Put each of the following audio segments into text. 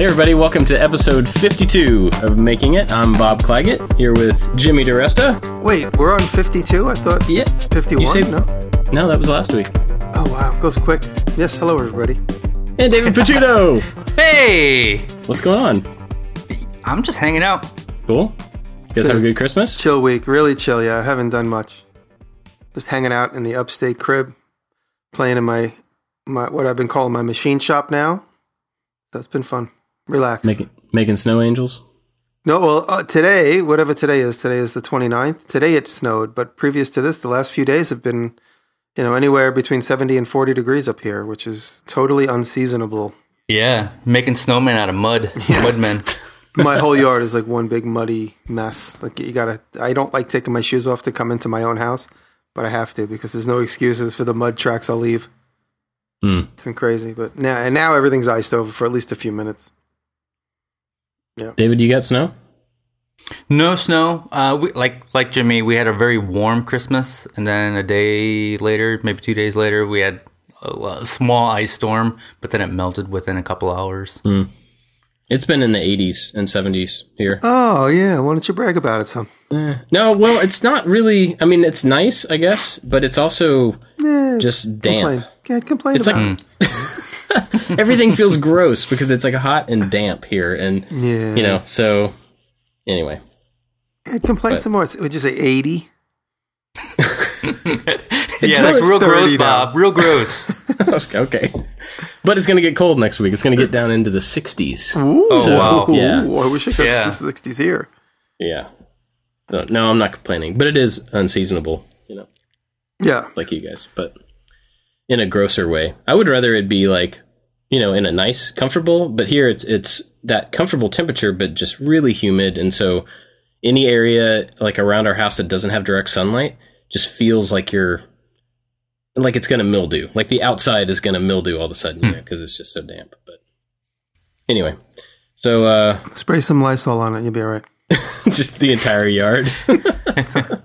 Hey, everybody, welcome to episode 52 of Making It. I'm Bob Clagett here with Jimmy DiResta. Wait, we're on 52? I thought Yeah. 51? You say- no? No, that was last week. Oh, wow. Goes quick. Yes, hello, everybody. And David Picciuto. Hey, What's going on? I'm just hanging out. Cool. You guys have a good Christmas? Chill week. Really chill, yeah. I haven't done much. Just hanging out in the upstate crib, playing in my, my what I've been calling my machine shop now. That's been fun. Relax. Making making snow angels? No, well, uh, today, whatever today is, today is the 29th. Today it snowed, but previous to this, the last few days have been, you know, anywhere between 70 and 40 degrees up here, which is totally unseasonable. Yeah, making snowmen out of mud, mudmen. my whole yard is like one big muddy mess. Like you gotta. I don't like taking my shoes off to come into my own house, but I have to because there's no excuses for the mud tracks I'll leave. Hmm. It's been crazy, but now and now everything's iced over for at least a few minutes. David, you got snow? No snow. Uh, we, like like Jimmy, we had a very warm Christmas, and then a day later, maybe two days later, we had a, a small ice storm, but then it melted within a couple hours. It's been in the 80s and 70s here. Oh yeah, why don't you brag about it some? No, well, it's not really. I mean, it's nice, I guess, but it's also Eh, just damp. complain. Can't complain It's about like it. everything feels gross because it's like hot and damp here, and Yeah, you know. So anyway, Can't complain but- some more. Would you say eighty? Yeah, that's real gross, now. Bob. Real gross. okay, but it's gonna get cold next week. It's gonna get down into the 60s. Ooh, Oh, oh wow. Yeah. I wish I could Yeah. the sixties here. Yeah. So, no, I'm not complaining, but it is unseasonable. You know, Yeah, like you guys, but in a grosser way. I would rather it be like, you know, in a nice, comfortable. But here it's it's that comfortable temperature, but just really humid, and so any area like around our house that doesn't have direct sunlight just feels like you're like it's gonna mildew. Like the outside is gonna mildew all of a sudden, you know, because it's just so damp. But anyway, so uh spray some Lysol on it. You'll be all right. just the entire yard.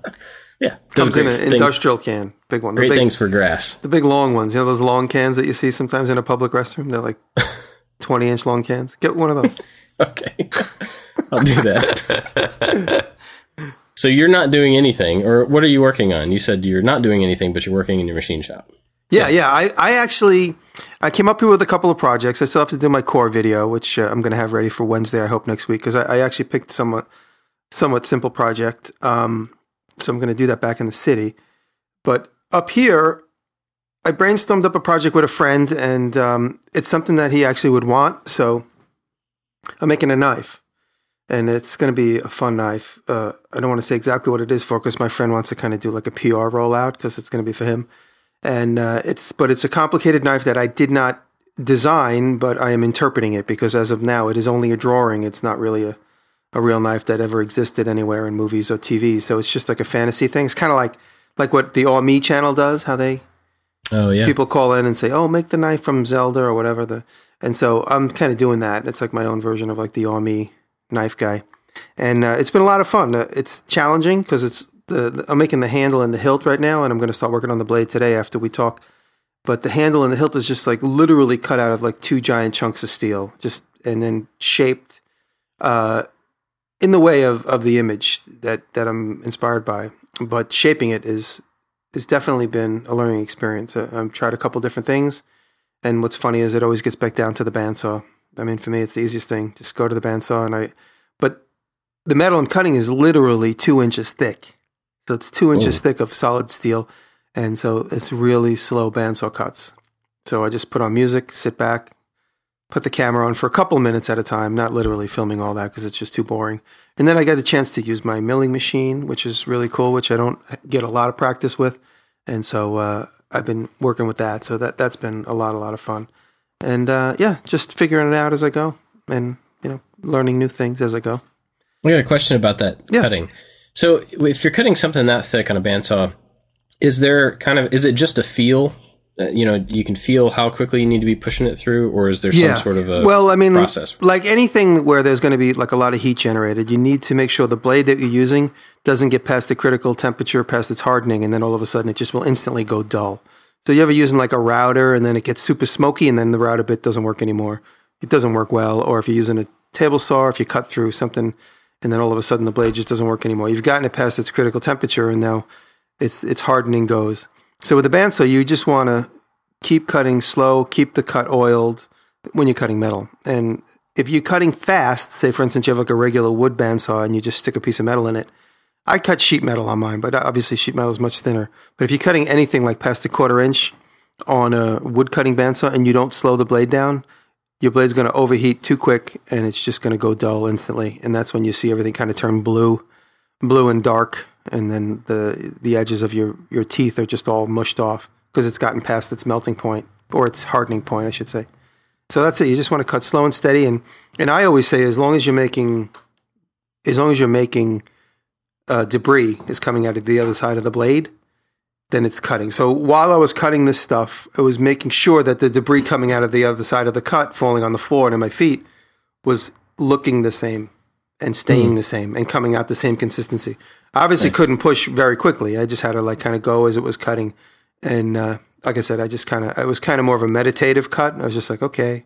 yeah, Comes in an thing- industrial can, big one. The Great big, things for grass. The big long ones, you know those long cans that you see sometimes in a public restroom. They're like twenty inch long cans. Get one of those. Okay, I'll do that. so you're not doing anything, or what are you working on? You said you're not doing anything, but you're working in your machine shop. Yeah, yeah. I, I actually I came up here with a couple of projects. I still have to do my core video, which uh, I'm going to have ready for Wednesday. I hope next week because I, I actually picked somewhat somewhat simple project. Um, so I'm going to do that back in the city. But up here, I brainstormed up a project with a friend, and um, it's something that he actually would want. So I'm making a knife, and it's going to be a fun knife. Uh, I don't want to say exactly what it is for because my friend wants to kind of do like a PR rollout because it's going to be for him. And uh, it's but it's a complicated knife that I did not design, but I am interpreting it because as of now, it is only a drawing. It's not really a a real knife that ever existed anywhere in movies or TV. So it's just like a fantasy thing. It's kind of like like what the AWE me channel does, how they Oh yeah, people call in and say, "Oh, make the knife from Zelda or whatever." The and so I'm kind of doing that. It's like my own version of like the AWE me knife guy, and uh, it's been a lot of fun. Uh, it's challenging because it's the, the- I'm making the handle and the hilt right now, and I'm going to start working on the blade today after we talk. But the handle and the hilt is just like literally cut out of like two giant chunks of steel, just and then shaped uh, in the way of, of the image that that I'm inspired by. But shaping it is it's definitely been a learning experience. Uh, I've tried a couple different things, and what's funny is it always gets back down to the bandsaw. I mean, for me, it's the easiest thing. Just go to the bandsaw, and I. But the metal I'm cutting is literally two inches thick, so it's two inches Oh. thick of solid steel, and so it's really slow bandsaw cuts. So I just put on music, sit back, put the camera on for a couple minutes at a time, not literally filming all that because it's just too boring. And then I got a chance to use my milling machine, which is really cool, which I don't get a lot of practice with. And so uh, I've been working with that. So that that's been a lot, a lot of fun. And uh, yeah, just figuring it out as I go, and you know, learning new things as I go. I got a question about that Yeah. cutting. So if you're cutting something that thick on a bandsaw, is there kind of is it just a feel? You know, you can feel how quickly you need to be pushing it through, or is there some sort of a well, I mean, process? like anything where there's going to be like a lot of heat generated, you need to make sure the blade that you're using doesn't get past the critical temperature, past its hardening, and then all of a sudden it just will instantly go dull. So you ever using like a router and then it gets super smoky and then the router bit doesn't work anymore. it doesn't work well. Or if you're using a table saw, if you cut through something and then all of a sudden the blade just doesn't work anymore. You've gotten it past its critical temperature and now it's it's hardening goes. So with a bandsaw, you just want to keep cutting slow, keep the cut oiled when you're cutting metal. And if you're cutting fast, say for instance you have like a regular wood bandsaw and you just stick a piece of metal in it, I cut sheet metal on mine, but obviously sheet metal is much thinner. But if you're cutting anything like past a quarter inch on a wood cutting bandsaw and you don't slow the blade down, your blade's going to overheat too quick and it's just going to go dull instantly. And that's when you see everything kind of turn blue, blue and dark, and then the the edges of your your teeth are just all mushed off because it's gotten past its melting point or its hardening point, I should say. So that's it. You just want to cut slow and steady, and and I always say as long as you're making, as long as you're making uh, debris is coming out of the other side of the blade, then it's cutting. So while I was cutting this stuff, I was making sure that the debris coming out of the other side of the cut, falling on the floor and in my feet, was looking the same and staying mm. the same and coming out the same consistency. Obviously, couldn't push very quickly. I just had to like kind of go as it was cutting, and uh, like I said, I just kind of it was kind of more of a meditative cut. I was just like, okay,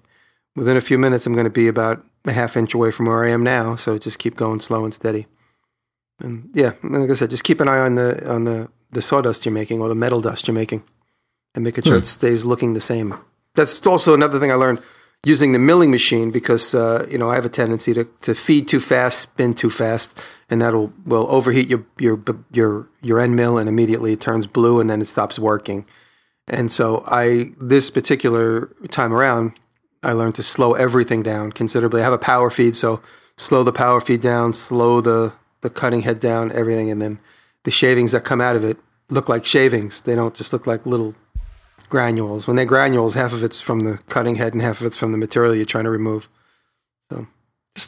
within a few minutes, I'm going to be about a half inch away from where I am now. So just keep going slow and steady. And yeah, like I said, just keep an eye on the on the the sawdust you're making or the metal dust you're making, and making sure hmm. it stays looking the same. That's also another thing I learned using the milling machine because uh, you know I have a tendency to, to feed too fast, spin too fast, and that'll will overheat your your your your end mill, and immediately it turns blue, and then it stops working. And so I this particular time around, I learned to slow everything down considerably. I have a power feed, so slow the power feed down, slow the the cutting head down, everything, and then the shavings that come out of it look like shavings. They don't just look like little granules. When they're granules, half of it's from the cutting head and half of it's from the material you're trying to remove. So,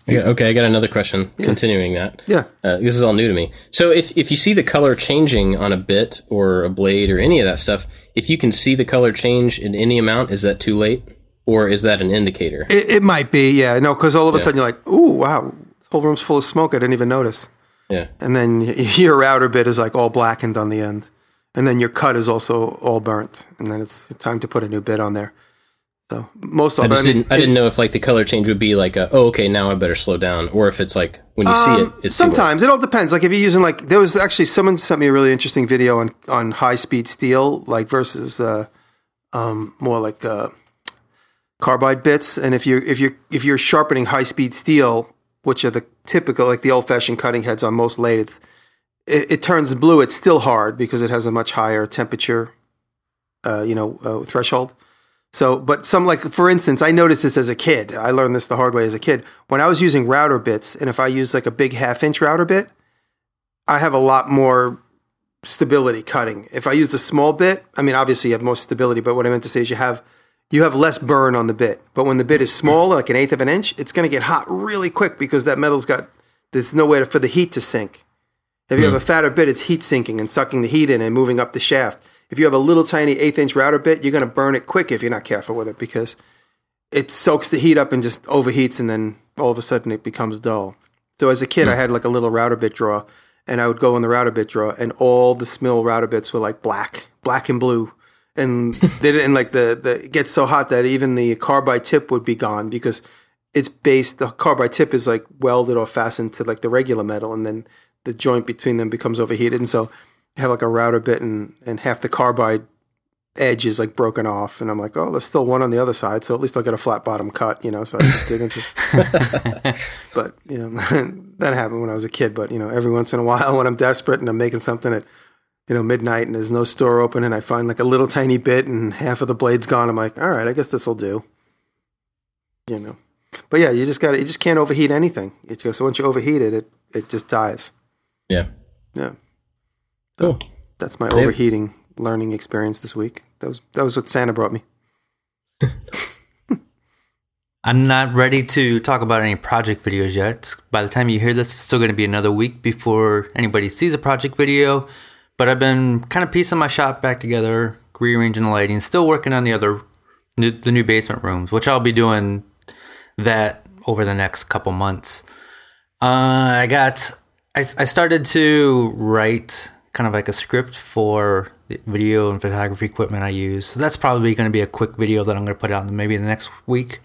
yeah, okay, I got another question. Yeah. Continuing that, yeah, uh, this is all new to me. So, if if you see the color changing on a bit or a blade or any of that stuff, if you can see the color change in any amount, is that too late, or is that an indicator? It, it might be, yeah. No, because all of a yeah. sudden you're like, "Ooh, wow, whole room's full of smoke. I didn't even notice." Yeah. And then your outer bit is like all blackened on the end. And then your cut is also all burnt. And then it's time to put a new bit on there. So most of I, just didn't, I didn't know if like the color change would be like, a, oh, okay, now I better slow down, or if it's like when you um, see it, it's sometimes it all depends. Like if you're using like there was actually someone sent me a really interesting video on on high speed steel, like versus uh, um, more like uh, carbide bits. And if you're if you're if you're sharpening high speed steel, which are the typical, like the old fashioned cutting heads on most lathes, it, it, turns blue. It's still hard because it has a much higher temperature, uh, you know, uh, threshold. So, but some like, for instance, I noticed this as a kid. I learned this the hard way as a kid. When I was using router bits, and if I use like a big half inch router bit, I have a lot more stability cutting. If I use the small bit, I mean, obviously you have more stability, but what I meant to say is you have you have less burn on the bit. But when the bit is small, like an eighth of an inch, it's going to get hot really quick because that metal's got there's no way for the heat to sink. If you mm. have a fatter bit, it's heat sinking and sucking the heat in and moving up the shaft. If you have a little tiny eighth inch router bit, you're going to burn it quick if you're not careful with it because it soaks the heat up and just overheats and then all of a sudden it becomes dull. So as a kid, mm. I had like a little router bit drawer and I would go in the router bit drawer and all the Smil router bits were like black, black and blue and they didn't like the the it gets so hot that even the carbide tip would be gone because it's based the carbide tip is like welded or fastened to like the regular metal and then the joint between them becomes overheated and so I have like a router bit and and half the carbide edge is like broken off and I'm like oh there's still one on the other side so at least I'll get a flat bottom cut you know so I just dig into but you know that happened when I was a kid but you know every once in a while when I'm desperate and I'm making something at you know, midnight and there's no store open and I find like a little tiny bit and half of the blade's gone. I'm like, all right, I guess this will do. You know. But yeah, you just got to, you just can't overheat anything. It just, once you overheat it, it, it just dies. Yeah. Yeah. So cool. That's my overheating learning experience this week. That was, that was what Santa brought me. I'm not ready to talk about any project videos yet. By the time you hear this, it's still going to be another week before anybody sees a project video. But I've been kind of piecing my shop back together, rearranging the lighting, still working on the other, new, the new basement rooms, which I'll be doing that over the next couple months. Uh, I got, I, I started to write kind of like a script for the video and photography equipment I use. So that's probably going to be a quick video that I'm going to put out in maybe the next week.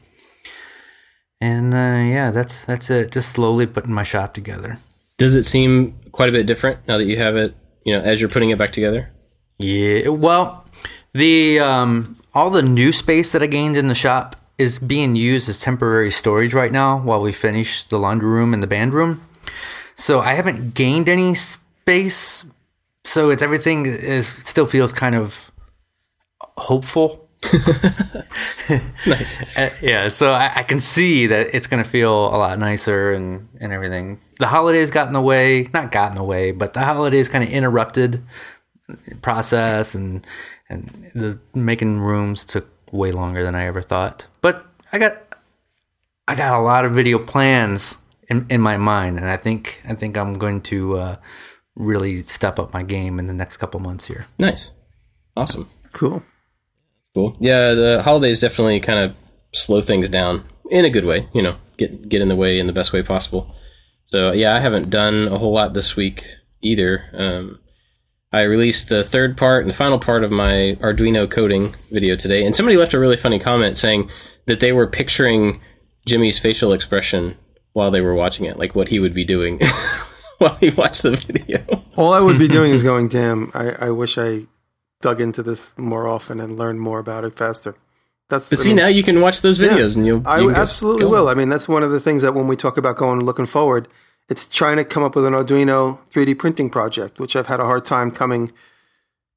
And uh, yeah, that's that's it. Just slowly putting my shop together. Does it seem quite a bit different now that you have it? You know, as you're putting it back together. Yeah. Well, the um, all the new space that I gained in the shop is being used as temporary storage right now while we finish the laundry room and the band room. So I haven't gained any space. So it's everything is still feels kind of hopeful. Nice. Uh, yeah, so I, I can see that it's going to feel a lot nicer and, and everything. The holidays got in the way, not got in the way, but the holidays kind of interrupted process and and the making rooms took way longer than I ever thought. But I got I got a lot of video plans in, in my mind, and I think I think I'm going to uh, really step up my game in the next couple months here. Nice. Awesome. Cool. Cool. Yeah, the holidays definitely kind of slow things down in a good way. You know, get get in the way in the best way possible. So yeah, I haven't done a whole lot this week either. Um, I released the third part and the final part of my Arduino coding video today, and somebody left a really funny comment saying that they were picturing Jimmy's facial expression while they were watching it, like what he would be doing while he watched the video. All I would be doing is going, damn, I, I wish I dug into this more often and learned more about it faster. That's But I see, mean, now you can watch those yeah, videos, and you'll. I you just absolutely will. I mean, that's one of the things that when we talk about going looking forward, it's trying to come up with an Arduino 3D printing project, which I've had a hard time coming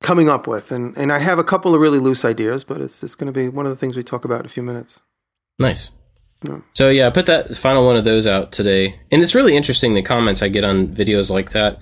coming up with, and and I have a couple of really loose ideas, but it's it's going to be one of the things we talk about in a few minutes. Nice. Yeah. So yeah, I put that final one of those out today, and it's really interesting the comments I get on videos like that.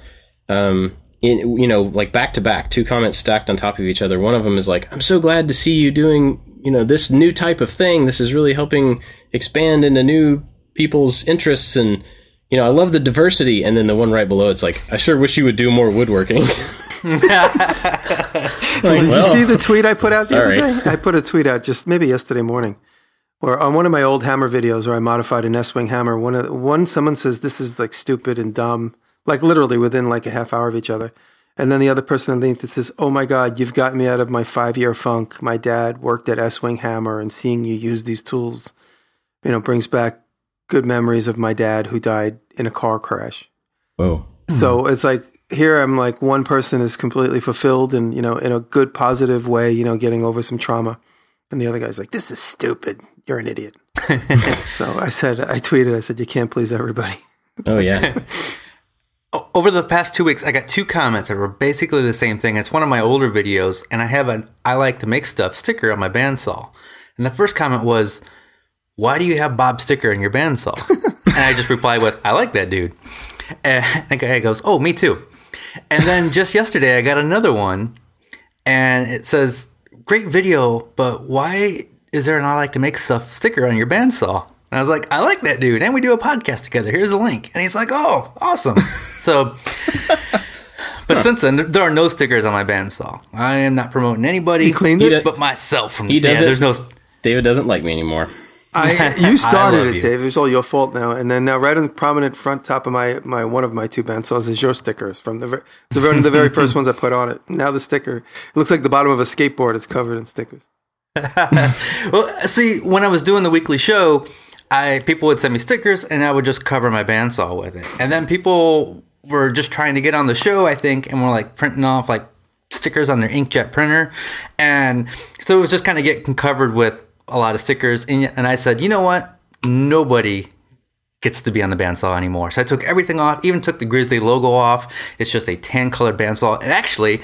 Um, in you know, like back to back, two comments stacked on top of each other. One of them is like, "I'm so glad to see you doing you know this new type of thing. This is really helping expand into new people's interests and." You know, I love the diversity, and then the one right below, it's like, I sure wish you would do more woodworking. Like, Did you see the tweet I put out the other sorry. day? I put a tweet out just maybe yesterday morning, where on one of my old hammer videos where I modified an Estwing hammer. One of one someone says this is like stupid and dumb, like literally within like a half hour of each other, and then the other person underneath it says, "Oh my God, you've got me out of my five-year funk. My dad worked at Estwing hammer, and seeing you use these tools, you know, brings back good memories of my dad who died in a car crash." Whoa. So it's like here I'm like one person is completely fulfilled and you know in a good positive way, you know, getting over some trauma, and the other guy's like, "This is stupid. You're an idiot." so I said, I tweeted, I said, "You can't please everybody." Oh, yeah. Over the past two weeks, I got two comments that were basically the same thing. It's one of my older videos, and I have an I like to make stuff sticker on my bandsaw. And the first comment was, Why do you have Bob sticker in your bandsaw? and I just replied with, I like that dude. And the guy goes, Oh, me too. And then just yesterday, I got another one, and it says, Great video, but why is there an I like to make stuff sticker on your bandsaw? And I was like, I like that dude, and we do a podcast together. Here's a link. And he's like, Oh, awesome. so, but since then, there are no stickers on my bandsaw. I am not promoting anybody He cleaned He it. but myself. From He does yeah, it. There's no. David doesn't like me anymore. I you started love it, you. Dave. It was all your fault now. And then now, right on the prominent front top of my my one of my two bandsaws is your stickers from the ver- it's one of the very first ones I put on it. Now the sticker it looks like the bottom of a skateboard. It's covered in stickers. Well, see, when I was doing the weekly show, I people would send me stickers, and I would just cover my bandsaw with it. And then people were just trying to get on the show, I think, and were like printing off like stickers on their inkjet printer, and so it was just kind of getting covered with a lot of stickers. And, and I said, you know what? Nobody gets to be on the bandsaw anymore. So I took everything off, even took the Grizzly logo off. It's just a tan colored bandsaw. And actually,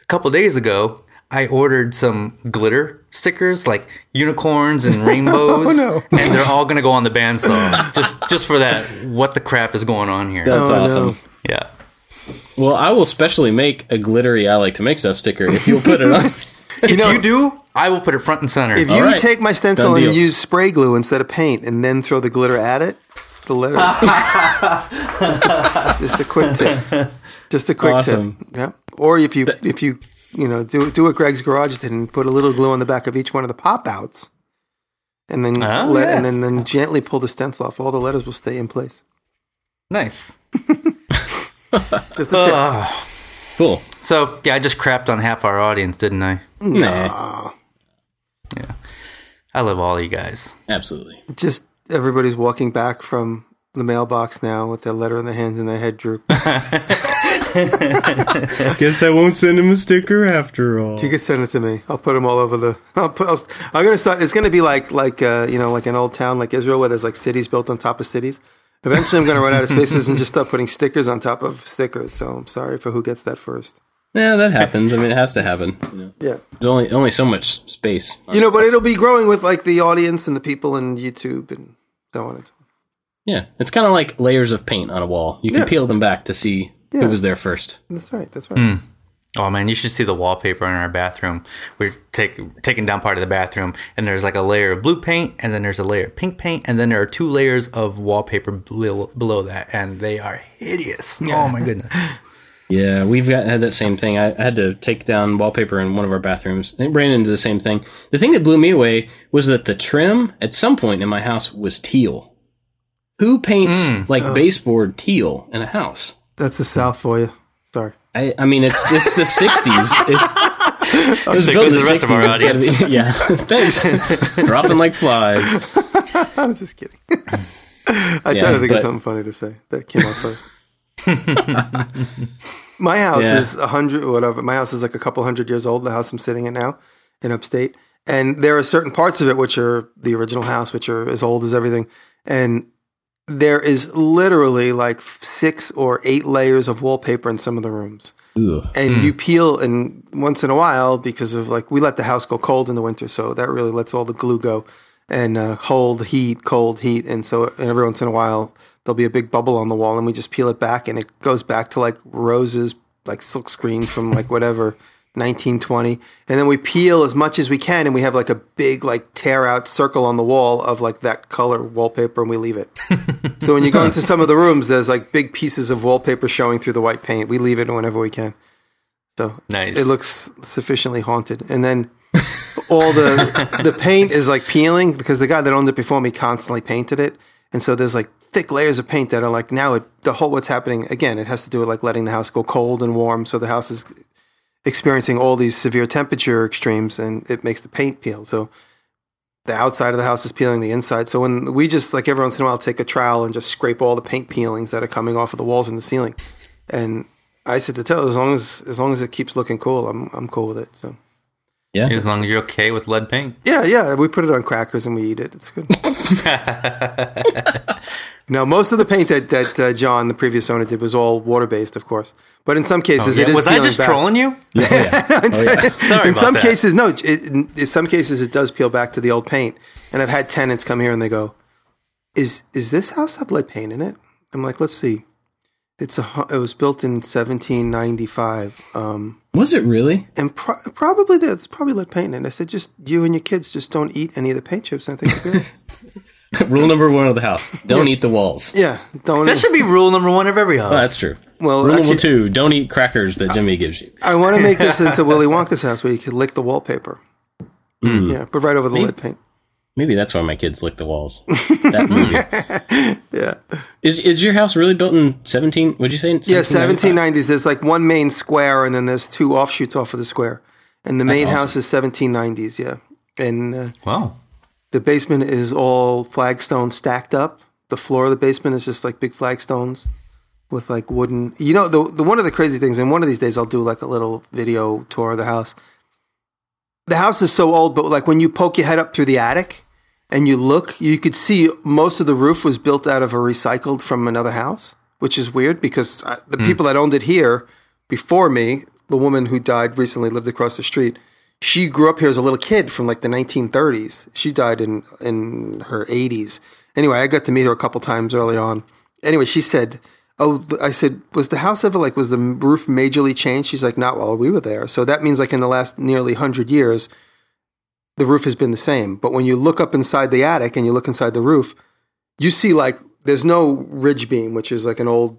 a couple days ago, I ordered some glitter stickers like unicorns and rainbows, Oh, no. and they're all gonna go on the bandsaw just just for that. What the crap is going on here? That's Oh, no. awesome. yeah. Well, I will specially make a glittery I like to make stuff sticker if you'll put it on. If know- you do, I will put it front and center. If you right. take my stencil and use spray glue instead of paint, and then throw the glitter at it, the letter. just, a, just a quick tip. Just a quick Awesome. tip. Yeah. Or if you if you you know do do what Greg's Garage did and put a little glue on the back of each one of the pop outs, and then Oh, let yeah. and then, then gently pull the stencil off. All the letters will stay in place. nice. Just a tip. Ah. cool. so yeah, I just crapped on half our audience, didn't I? Nah, Yeah, I love all you guys. absolutely. just everybody's walking back from the mailbox now with their letter in their hands and their head droop. Guess I won't send him a sticker after all. You can send it to me. I'll put them all over the. I'll put. I'll, I'm gonna start. It's gonna be like like uh, you know like an old town like Israel where there's like cities built on top of cities. Eventually, I'm gonna run out of spaces and just start putting stickers on top of stickers. So I'm sorry for who gets that first. Yeah, that happens. I mean, it has to happen. You know. Yeah, There's only only so much space. you know, but it'll be growing with like the audience and the people and YouTube and so on and so on. Yeah, it's kind of like layers of paint on a wall. You can Yeah. peel them back to see Yeah. who was there first. That's right. That's right. Hmm. Oh man, you should see the wallpaper in our bathroom. We're take, taking down part of the bathroom, and there's like a layer of blue paint, and then there's a layer of pink paint, and then there are two layers of wallpaper below, below that, and they are hideous. Oh my goodness! Yeah, we've got had that same thing. I, I had to take down wallpaper in one of our bathrooms. It ran into the same thing. The thing that blew me away was that the trim at some point in my house was teal. Who paints mm. like oh. baseboard teal in a house? That's the South for you. Sorry. I, I mean, it's it's the '60s. It's it was Take built in with the rest of our It's audience. be- yeah, thanks. Dropping like flies. I'm just kidding. I try to think but- of something funny to say that came out first. my house Yeah. is a hundred, whatever. My house is like a couple hundred years old. The house I'm sitting in now, in upstate, and there are certain parts of it which are the original house, which are as old as everything, and there is literally like six or eight layers of wallpaper in some of the rooms. And you peel and once in a while because of like we let the house go cold in the winter so that really lets all the glue go and uh, hold heat cold heat and so and every once in a while there'll be a big bubble on the wall and we just peel it back and it goes back to like roses like silk screen from like whatever 1920 and then we peel as much as we can and we have like a big like tear out circle on the wall of like that color wallpaper and we leave it. So when you go into some of the rooms there's like big pieces of wallpaper showing through the white paint. We leave it whenever we can. So Nice. it looks sufficiently haunted. And then all the the paint is like peeling because the guy that owned it before me constantly painted it. And so there's like thick layers of paint that are like now it, the whole what's happening again it has to do with like letting the house go cold and warm so the house is experiencing all these severe temperature extremes and it makes the paint peel so the outside of the house is peeling the inside so when we just like every once in a while take a trowel and just scrape all the paint peelings that are coming off of the walls and the ceiling and i said to tell as long as as long as it keeps looking cool i'm i'm cool with it so Yeah, As long as you're okay with lead paint. yeah, yeah, we put it on crackers and we eat it. It's good. now, most of the paint that that uh, John, the previous owner, did was all water based, of course. But in some cases, it is Oh, Was I just back. trolling you? yeah, oh, yeah. in Oh, yeah. Sorry in about some that. cases, no. It, in, in some cases, it does peel back to the old paint. And I've had tenants come here and they go, "Is is this house have lead paint in it?" I'm like, "Let's see." It's a. It was built in 1795. Um, Was it really? and pro- probably there's probably lead paint in it. I said, just you and your kids just don't eat any of the paint chips. And I think it's good. Rule number one of the house: don't eat the walls. yeah, don't. That should be rule number one of every house. Oh, that's true. Well, Rule actually- number two: don't eat crackers that Jimmy gives you. I want to make this into Willy Wonka's house where you can lick the wallpaper. Yeah, but right over the lead paint. Maybe that's why my kids lick the walls. That movie. Yeah, is is your house really built in seventeen? Would you say? yeah, 1790s. There's like one main square, and then there's two offshoots off of the square. And the main awesome. house is 1790s. Yeah, and uh, Wow. The basement is all flagstones stacked up. The floor of the basement is just like big flagstones with like wooden. You know, the the one of the crazy things, and one of these days I'll do like a little video tour of the house. The house is so old, but like when you poke your head up through the attic and you look, you could see most of the roof was built out of a recycled from another house, which is weird because I, the hmm. people that owned it here before me, the woman who died recently lived across the street. She grew up here as a little kid from like the 1930s. She died in in her 80s. Anyway, I got to meet her a couple times early on. Anyway, she said, "Oh, I said, was the house ever like was the roof majorly changed?" She's like, "Not while we were there." So that means like in the last nearly 100 years, the roof has been the same. But when you look up inside the attic and you look inside the roof, you see like there's no ridge beam, which is like an old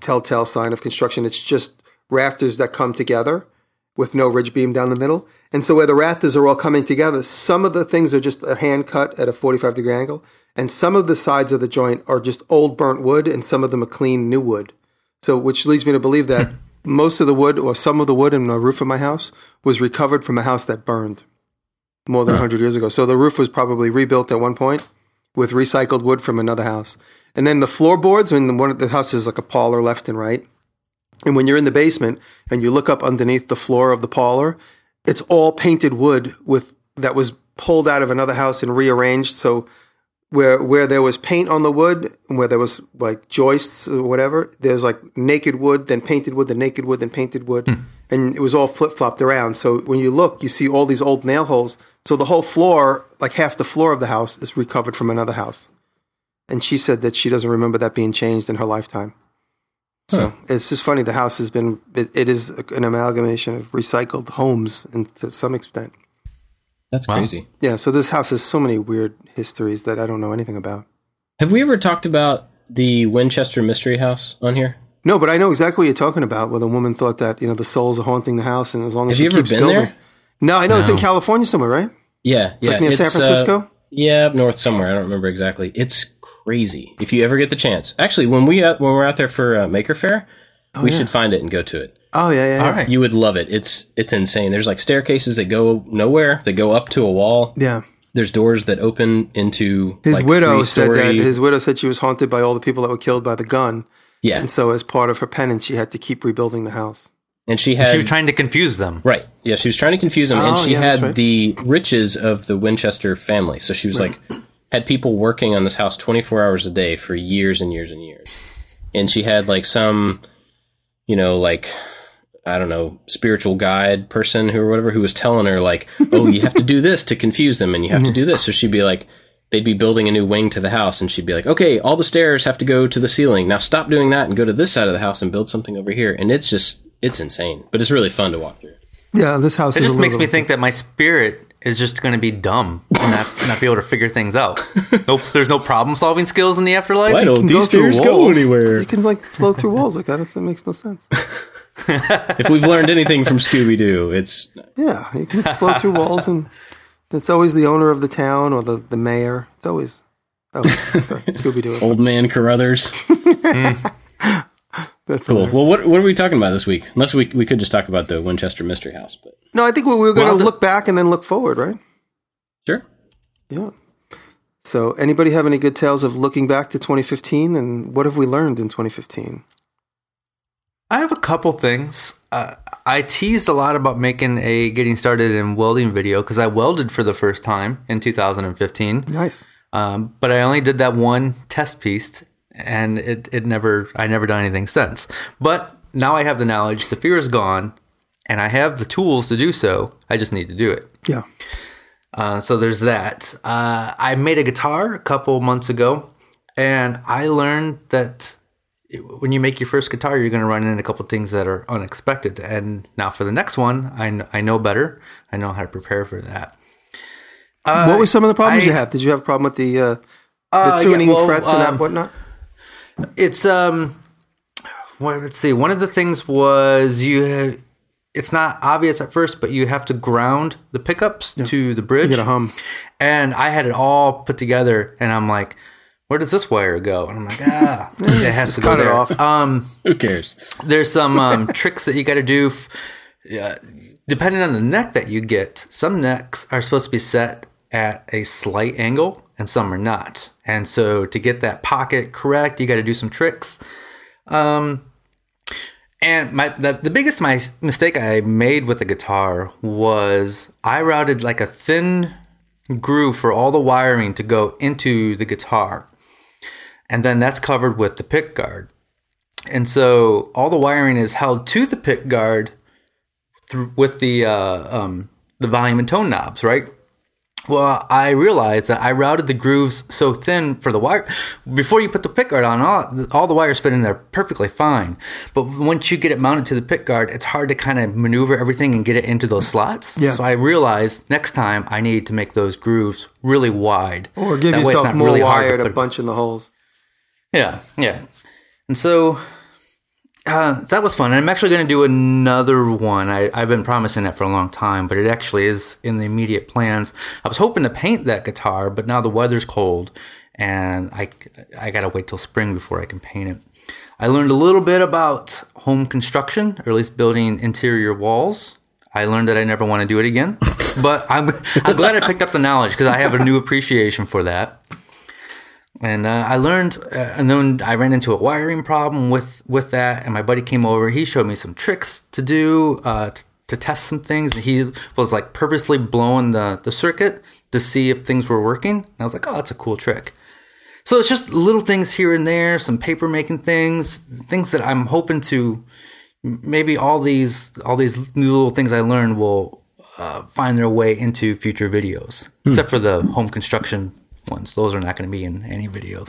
telltale sign of construction. It's just rafters that come together with no ridge beam down the middle. And so where the rafters are all coming together, some of the things are just a hand cut at a 45 degree angle, and some of the sides of the joint are just old burnt wood, and some of them are clean new wood. So which leads me to believe that most of the wood or some of the wood in the roof of my house was recovered from a house that burned more than 100 years ago. So the roof was probably rebuilt at one point with recycled wood from another house. And then the floorboards, when one of the houses like a parlor left and right. And when you're in the basement and you look up underneath the floor of the parlor, it's all painted wood with that was pulled out of another house and rearranged. So where where there was paint on the wood and where there was like joists or whatever, there's like naked wood, then painted wood, then naked wood, then painted wood, hmm. and it was all flip flopped around. So when you look, you see all these old nail holes. So the whole floor, like half the floor of the house, is recovered from another house. And she said that she doesn't remember that being changed in her lifetime. So it's just funny. The house has been, it, it is an amalgamation of recycled homes and to some extent. That's crazy. Yeah. So this house has so many weird histories that I don't know anything about. Have we ever talked about the Winchester Mystery House on here? No, but I know exactly what you're talking about. Where the woman thought that you know the souls are haunting the house, and as long as Have she you ever keeps been building, there? no, I know it's in California somewhere, right? Yeah, yeah. like near San uh, Francisco? yeah, up north somewhere. I don't remember exactly. It's crazy. If you ever get the chance, actually, when we uh, when we're out there for uh, Maker Faire, we should find it and go to it. Oh yeah, yeah. yeah. All right. You would love it. It's it's insane. There's like staircases that go nowhere. That go up to a wall. Yeah. There's doors that open into His like, widow said that his widow said she was haunted by all the people that were killed by the gun, yeah, and so as part of her penance, she had to keep rebuilding the house. and she had She was trying to confuse them. Right. Yeah, she was trying to confuse them, and Oh, she yeah, had right. the riches of the Winchester family. So she was like, had people working on this house 24 hours a day for years and years and years. And she had like some, you know, like, I don't know, spiritual guide person who or whatever who was telling her, like, oh, you have to do this to confuse them, and you have to do this. So she'd be like, they'd be building a new wing to the house, and she'd be like, okay, all the stairs have to go to the ceiling. Now stop doing that and go to this side of the house and build something over here. And it's just, it's insane, but it's really fun to walk through. Yeah, this house It is just a makes me think that my spirit is just going to be dumb and not, not be able to figure things out. Nope, there's no problem solving skills in the afterlife. Why don't You can these through stairs go walls. anywhere? You can like float through walls like that. It makes no sense. if we've learned anything from Scooby Doo, it's Yeah, you can float through walls, and it's always the owner of the town or the, the mayor. It's always oh, Scooby Doo. old man Carruthers. Hmm. That's Cool. hilarious. Well, what what are we talking about this week? Unless we we could just talk about the Winchester Mystery House, but No, I think we were going to the- look back and then look forward, right? sure. Yeah. So, anybody have any good tales of looking back to 2015 and what have we learned in 2015? I have a couple things. Uh, I teased a lot about making a getting started in welding video because I welded for the first time in 2015. Nice. Um, but I only did that one test piece, and it, it never I never done anything since. But now I have the knowledge, the fear is gone, and I have the tools to do so. I just need to do it. Yeah. Uh, so there's that. Uh, I made a guitar a couple months ago, and I learned that when you make your first guitar, you're going to run into a couple things that are unexpected. And now for the next one, I, I know better. I know how to prepare for that. what were some of the problems I- you have? Did you have a problem with the uh, the Uh, yeah, tuning well, frets and that um, whatnot? It's um, well, let's see. One of the things was you. It's not obvious at first, but you have to ground the pickups to the bridge. You got a hum. And I had it all put together, and I'm like, "Where does this wire go?" And I'm like, "Ah, it has to go it there." off. Um, Who cares? there's some um, tricks that you got to do. F- yeah, depending on the neck that you get, some necks are supposed to be set at a slight angle, and some are not. And so to get that pocket correct, you got to do some tricks. Um, and my the, the biggest my mistake I made with the guitar was I routed like a thin groove for all the wiring to go into the guitar. And then that's covered with the pick guard. And so all the wiring is held to the pick guard with the uh, um, the volume and tone knobs, right? Well, I realized that I routed the grooves so thin for the wire. Before you put the pick guard on, all, all the wires fit in there perfectly fine. But once you get it mounted to the pick guard, it's hard to kind of maneuver everything and get it into those slots. Yeah. So I realized next time I need to make those grooves really wide. Or give That yourself more really wire to put- bunch in the holes. yeah, yeah. And so uh, that was fun. I'm actually going to do another one. I, I've been promising that for a long time, but it actually is in the immediate plans. I was hoping to paint that guitar, but now the weather's cold and I, I got to wait till spring before I can paint it. I learned a little bit about home construction, or at least building interior walls. I learned that I never want to do it again, but I'm, I'm glad I picked up the knowledge because I have a new appreciation for that. And uh, I learned, uh, and then I ran into a wiring problem with with that. And my buddy came over. He showed me some tricks to do uh, to, to test some things. And he was like purposely blowing the the circuit to see if things were working. And I was like, oh, that's a cool trick. So it's just little things here and there, some paper making things, things that I'm hoping to maybe all these all these new little things I learned will uh, find their way into future videos, Hmm. except for the home construction ones. Those are not going to be in any videos.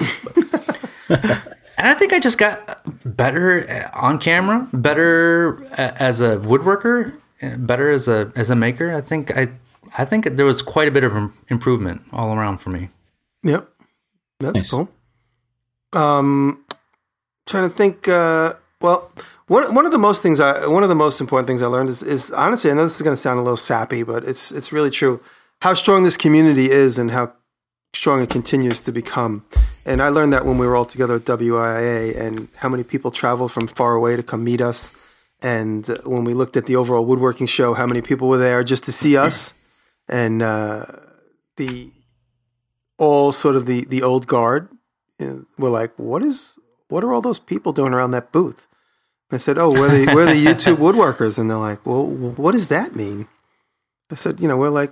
And I think I just got better on camera, better as a woodworker, better as a as a maker. I think I I think there was quite a bit of improvement all around for me. Yep. That's Nice. cool. Um, trying to think. Uh, well, one one of the most things I one of the most important things I learned is is honestly. I know this is going to sound a little sappy, but it's it's really true. How strong this community is, and how strong it continues to become. And I learned that when we were all together at WIA, and how many people travel from far away to come meet us. And when we looked at the overall woodworking show, how many people were there just to see us, and uh, the all sort of the the old guard were like, "What is? What are all those people doing around that booth?" And I said, "Oh, we're the we're the YouTube woodworkers," and they're like, "Well, what does that mean?" I said, "You know, we're like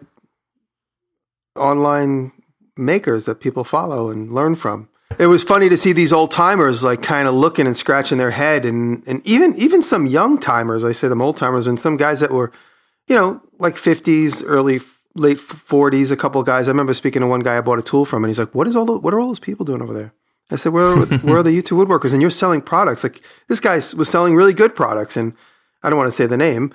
online makers that people follow and learn from." It was funny to see these old timers like kind of looking and scratching their head, and and even even some young timers. I say them old timers, and some guys that were, you know, like fifties, early late forties. A couple guys. I remember speaking to one guy I bought a tool from, and he's like, "What is all? The, what are all those people doing over there?" I said, "Where where are the YouTube woodworkers?" And you're selling products. Like this guy was selling really good products, and I don't want to say the name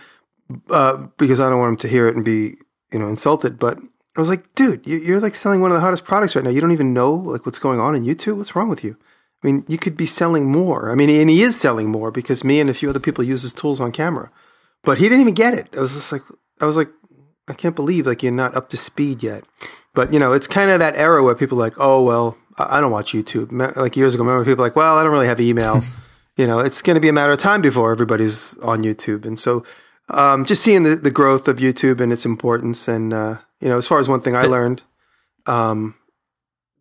uh, because I don't want him to hear it and be you know insulted. But I was like, "Dude, you, you're like selling one of the hottest products right now. You don't even know like what's going on in YouTube. What's wrong with you?" I mean, you could be selling more. I mean, and he is selling more because me and a few other people use his tools on camera. But he didn't even get it. I was just like, I was like, I can't believe like you're not up to speed yet. But you know, it's kind of that era where people are like, oh well, I I don't watch YouTube. Like years ago, remember people were like, well, I don't really have email. you know, it's going to be a matter of time before everybody's on YouTube. And so, um, just seeing the, the growth of YouTube and its importance, and uh, you know, as far as one thing I learned, um,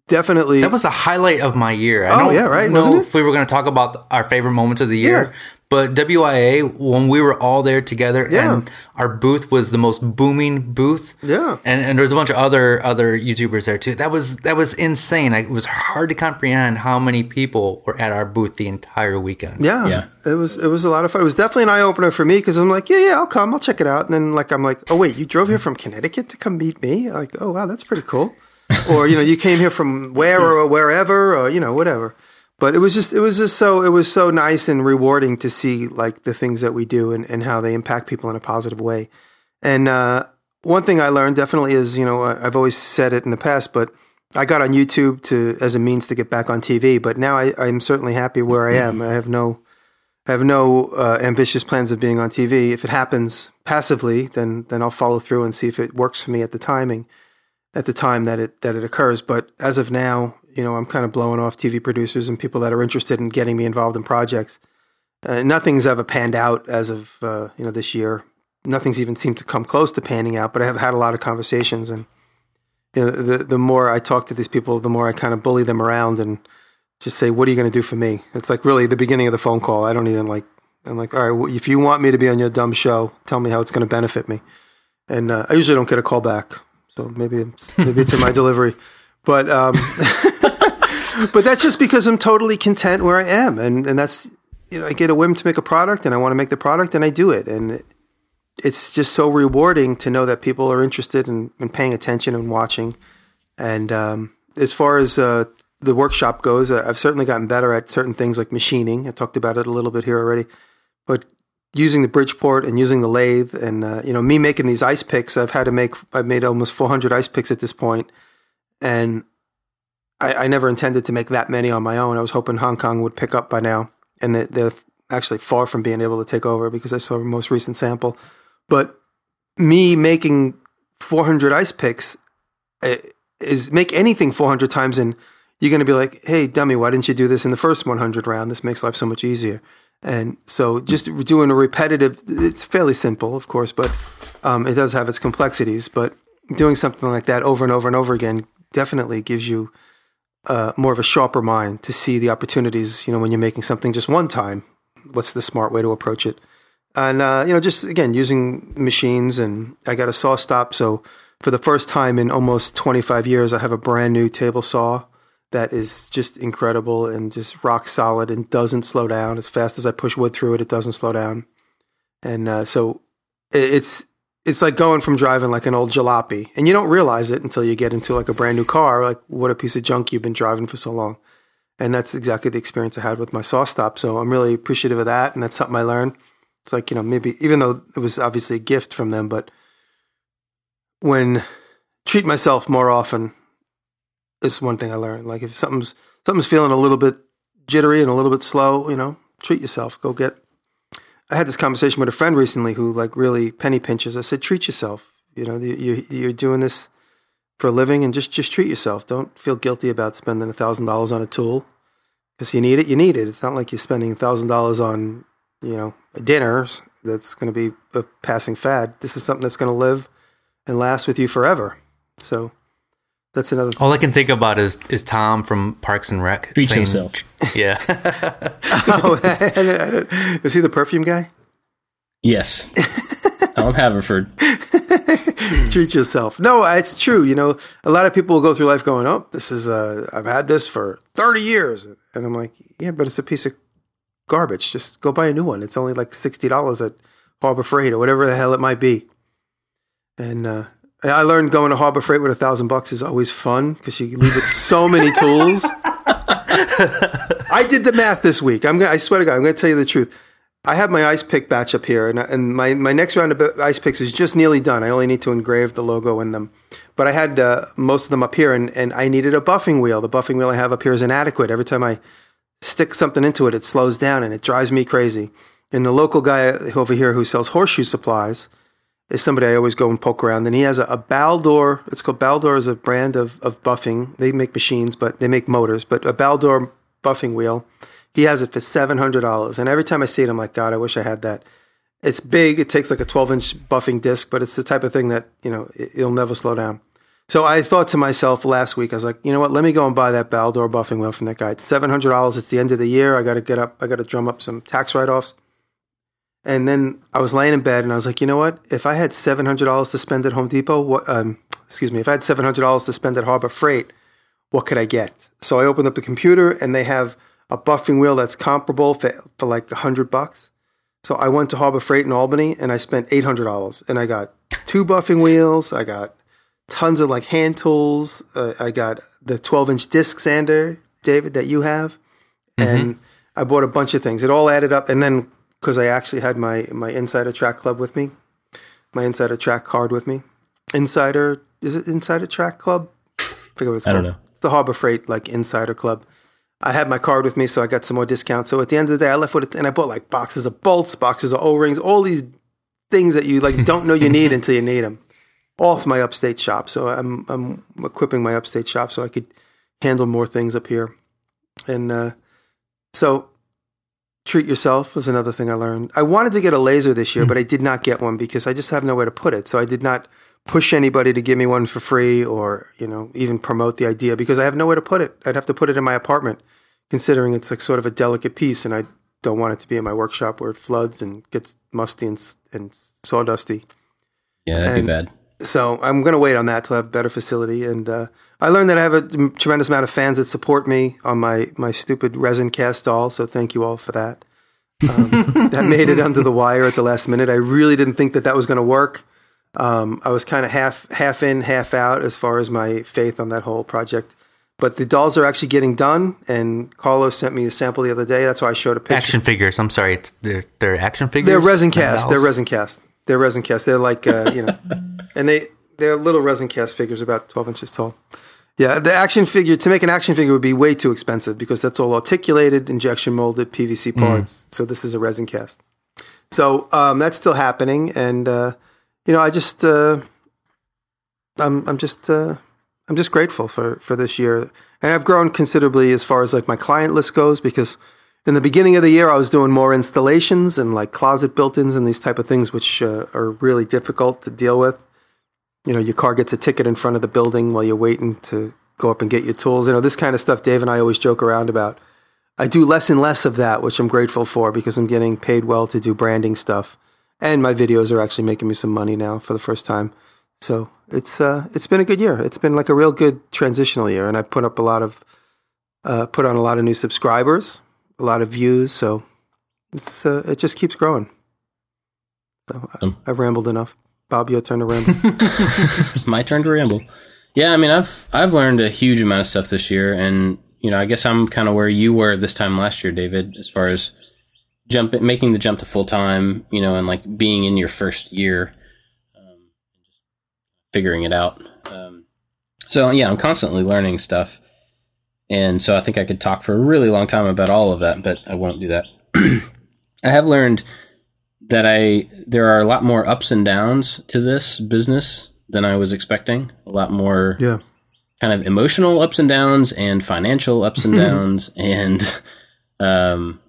definitely That was a highlight of my year. I Oh, yeah, right, know wasn't it? if we were going to talk about our favorite moments of the year, Yeah. But WIA when we were all there together Yeah. and our booth was the most booming booth. Yeah. and and there was a bunch of other other YouTubers there too. That was that was insane. I, it was hard to comprehend how many people were at our booth the entire weekend. Yeah, Yeah. It was it was a lot of fun. It was definitely an eye opener for me because I'm like, yeah, yeah, I'll come, I'll check it out. And then like I'm like, oh wait, you drove here from Connecticut to come meet me? Like, oh wow, that's pretty cool. or you know, you came here from where or wherever or you know whatever. But it was just it was just so it was so nice and rewarding to see like the things that we do and, and how they impact people in a positive way. And uh, one thing I learned definitely is you know I've always said it in the past, but I got on YouTube to as a means to get back on TV. But now I, I'm certainly happy where I am. I have no I have no uh, ambitious plans of being on TV. If it happens passively, then then I'll follow through and see if it works for me at the timing, at the time that it that it occurs. But as of now, you know, I'm kind of blowing off TV producers and people that are interested in getting me involved in projects. Uh, nothing's ever panned out as of uh, you know this year. Nothing's even seemed to come close to panning out. But I have had a lot of conversations, and you know, the the more I talk to these people, the more I kind of bully them around and just say, "What are you going to do for me?" It's like really the beginning of the phone call. I don't even like. I'm like, all right, if you want me to be on your dumb show, tell me how it's going to benefit me. And uh, I usually don't get a call back, so maybe it's, maybe it's in my delivery. But um, but that's just because I'm totally content where I am, and and that's you know I get a whim to make a product, and I want to make the product, and I do it, and it, it's just so rewarding to know that people are interested in, in paying attention and watching. And um, as far as uh, the workshop goes, uh, I've certainly gotten better at certain things like machining. I talked about it a little bit here already, but using the Bridgeport and using the lathe, and uh, you know, me making these ice picks, I've had to make. I've made almost 400 ice picks at this point, and I, I never intended to make that many on my own. I was hoping Hong Kong would pick up by now, and they, they're actually far from being able to take over because I saw the most recent sample. But me making 400 ice picks eh, is make anything 400 times, and you're going to be like, "Hey, dummy, why didn't you do this in the first 100 round? This makes life so much easier." And so, just doing a repetitive, it's fairly simple, of course, but um, it does have its complexities. But doing something like that over and over and over again definitely gives you uh, more of a sharper mind to see the opportunities. You know, when you're making something just one time, what's the smart way to approach it? And uh, you know, just again using machines, and I got a SawStop. So for the first time in almost 25 years, I have a brand new table saw that is just incredible and just rock solid and doesn't slow down as fast as I push wood through it. It doesn't slow down, and uh, so it's it's like going from driving like an old jalopy, and you don't realize it until you get into like a brand new car. Like what a piece of junk you've been driving for so long, and that's exactly the experience I had with my SawStop. So I'm really appreciative of that, and that's something I learned. It's like you know maybe even though it was obviously a gift from them, but when treat myself more often is one thing I learned. Like if something's something's feeling a little bit jittery and a little bit slow, you know, treat yourself. Go get I had this conversation with a friend recently who like really penny pinches. I said, treat yourself. You know, you, you're doing this for a living, and just just treat yourself. Don't feel guilty about spending a thousand dollars on a tool because you need it. You need it. It's not like you're spending a thousand dollars on you know a dinner that's going to be a passing fad. This is something that's going to live and last with you forever. So that's another. Thing. All I can think about is is Tom from Parks and Rec. Treat saying, himself. Yeah. oh, is he the perfume guy? Yes. Tom Haverford. Treat yourself. No, it's true. You know, a lot of people will go through life going, "Oh, this is uh, I've had this for thirty years," and I'm like, "Yeah, but it's a piece of garbage. Just go buy a new one. It's only like sixty dollars at Harbor Freight or whatever the hell it might be." And uh, I learned going to Harbor Freight with a thousand bucks is always fun because you leave with so many tools. I did the math this week. I'm gonna, I swear to God, I'm going to tell you the truth. I have my ice pick batch up here, and, and my, my next round of ice picks is just nearly done. I only need to engrave the logo in them. But I had uh, most of them up here, and, and I needed a buffing wheel. The buffing wheel I have up here is inadequate. Every time I stick something into it, it slows down, and it drives me crazy. And the local guy over here who sells horseshoe supplies – is somebody I always go and poke around. And he has a, a Baldor. It's called Baldor is a brand of, of buffing. They make machines, but they make motors. But a Baldor buffing wheel. He has it for seven hundred dollars. And every time I see it, I'm like, God, I wish I had that. It's big. It takes like a twelve inch buffing disc, but it's the type of thing that you know it, it'll never slow down. So I thought to myself last week, I was like, you know what? Let me go and buy that Baldor buffing wheel from that guy. It's seven hundred dollars. It's the end of the year. I got to get up. I got to drum up some tax write offs. And then I was laying in bed and I was like, you know what? If I had seven hundred dollars to spend at Home Depot, what? Um, excuse me. If I had seven hundred dollars to spend at Harbor Freight, what could I get? So I opened up the computer and they have a buffing wheel that's comparable for, for like a hundred bucks. So I went to Harbor Freight in Albany and I spent eight hundred dollars and I got two buffing wheels. I got tons of like hand tools. Uh, I got the twelve inch disc sander, David, that you have, mm-hmm. and I bought a bunch of things. It all added up, and then because I actually had my my Insider Track Club with me, my Insider Track card with me. Insider is it Insider Track Club? I forget what it's called. I don't know. It's the Harbor Freight like Insider Club. I had my card with me, so I got some more discounts. So at the end of the day, I left with it, and I bought like boxes of bolts, boxes of O rings, all these things that you like don't know you need until you need them. Off my upstate shop, so I'm I'm equipping my upstate shop so I could handle more things up here, and uh, so treat yourself was another thing I learned. I wanted to get a laser this year, mm. but I did not get one because I just have nowhere to put it. So I did not push anybody to give me one for free or, you know, even promote the idea because I have nowhere to put it. I'd have to put it in my apartment considering it's like sort of a delicate piece and I don't want it to be in my workshop where it floods and gets musty and, and sawdusty. Yeah, that'd and be bad. So I'm going to wait on that till I have a better facility. And uh, I learned that I have a tremendous amount of fans that support me on my my stupid resin cast doll. So thank you all for that. Um, that made it under the wire at the last minute. I really didn't think that that was going to work. Um, I was kind of half half in, half out as far as my faith on that whole project. But the dolls are actually getting done, and Carlos sent me a sample the other day. That's why I showed a picture. Action figures. I'm sorry, it's, they're they're action figures. They're resin cast. They're resin cast. They're resin cast. They're like uh, you know, and they they're little resin cast figures, about twelve inches tall. Yeah, the action figure to make an action figure would be way too expensive because that's all articulated, injection molded PVC mm. parts. Mm. So this is a resin cast. So um, that's still happening, and uh, you know, I just uh, I'm I'm just uh, I'm just grateful for for this year, and I've grown considerably as far as like my client list goes because in the beginning of the year I was doing more installations and like closet built-ins and these type of things, which uh, are really difficult to deal with you know, your car gets a ticket in front of the building while you're waiting to go up and get your tools. You know, this kind of stuff. Dave and I always joke around about. I do less and less of that, which I'm grateful for because I'm getting paid well to do branding stuff, and my videos are actually making me some money now for the first time. So it's uh, it's been a good year. It's been like a real good transitional year, and I put up a lot of uh, put on a lot of new subscribers, a lot of views. So it's uh, it just keeps growing. So I, I've rambled enough. Bob, your turn to ramble. My turn to ramble. Yeah, I mean, I've I've learned a huge amount of stuff this year, and you know, I guess I'm kind of where you were this time last year, David, as far as jump making the jump to full time, you know, and like being in your first year, um, figuring it out. Um, so yeah, I'm constantly learning stuff, and so I think I could talk for a really long time about all of that, but I won't do that. I have learned that I there are a lot more ups and downs to this business than I was expecting. A lot more yeah. kind of emotional ups and downs and financial ups and downs and um,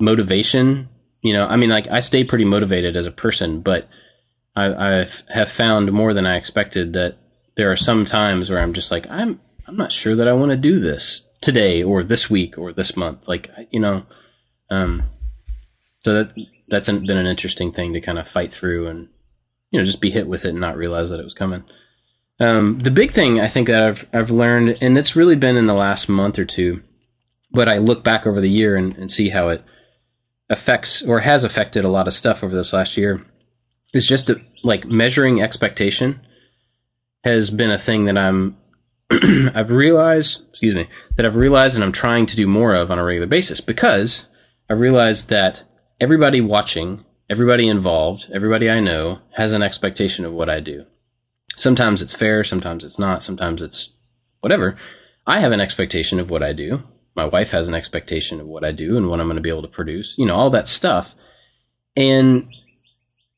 motivation. You know, I mean, like I stay pretty motivated as a person, but I, I have found more than I expected that there are some times where I'm just like, I'm I'm not sure that I want to do this today or this week or this month. Like, you know, um, so that that's an, been an interesting thing to kind of fight through and you know just be hit with it and not realize that it was coming. Um, the big thing I think that I've I've learned, and it's really been in the last month or two, but I look back over the year and, and see how it affects or has affected a lot of stuff over this last year, is just a, like measuring expectation has been a thing that I'm I've realized, excuse me, that I've realized and I'm trying to do more of on a regular basis because I realized that everybody watching, everybody involved, everybody I know has an expectation of what I do. Sometimes it's fair, sometimes it's not, sometimes it's whatever. I have an expectation of what I do. My wife has an expectation of what I do and what I'm going to be able to produce, you know, all that stuff. And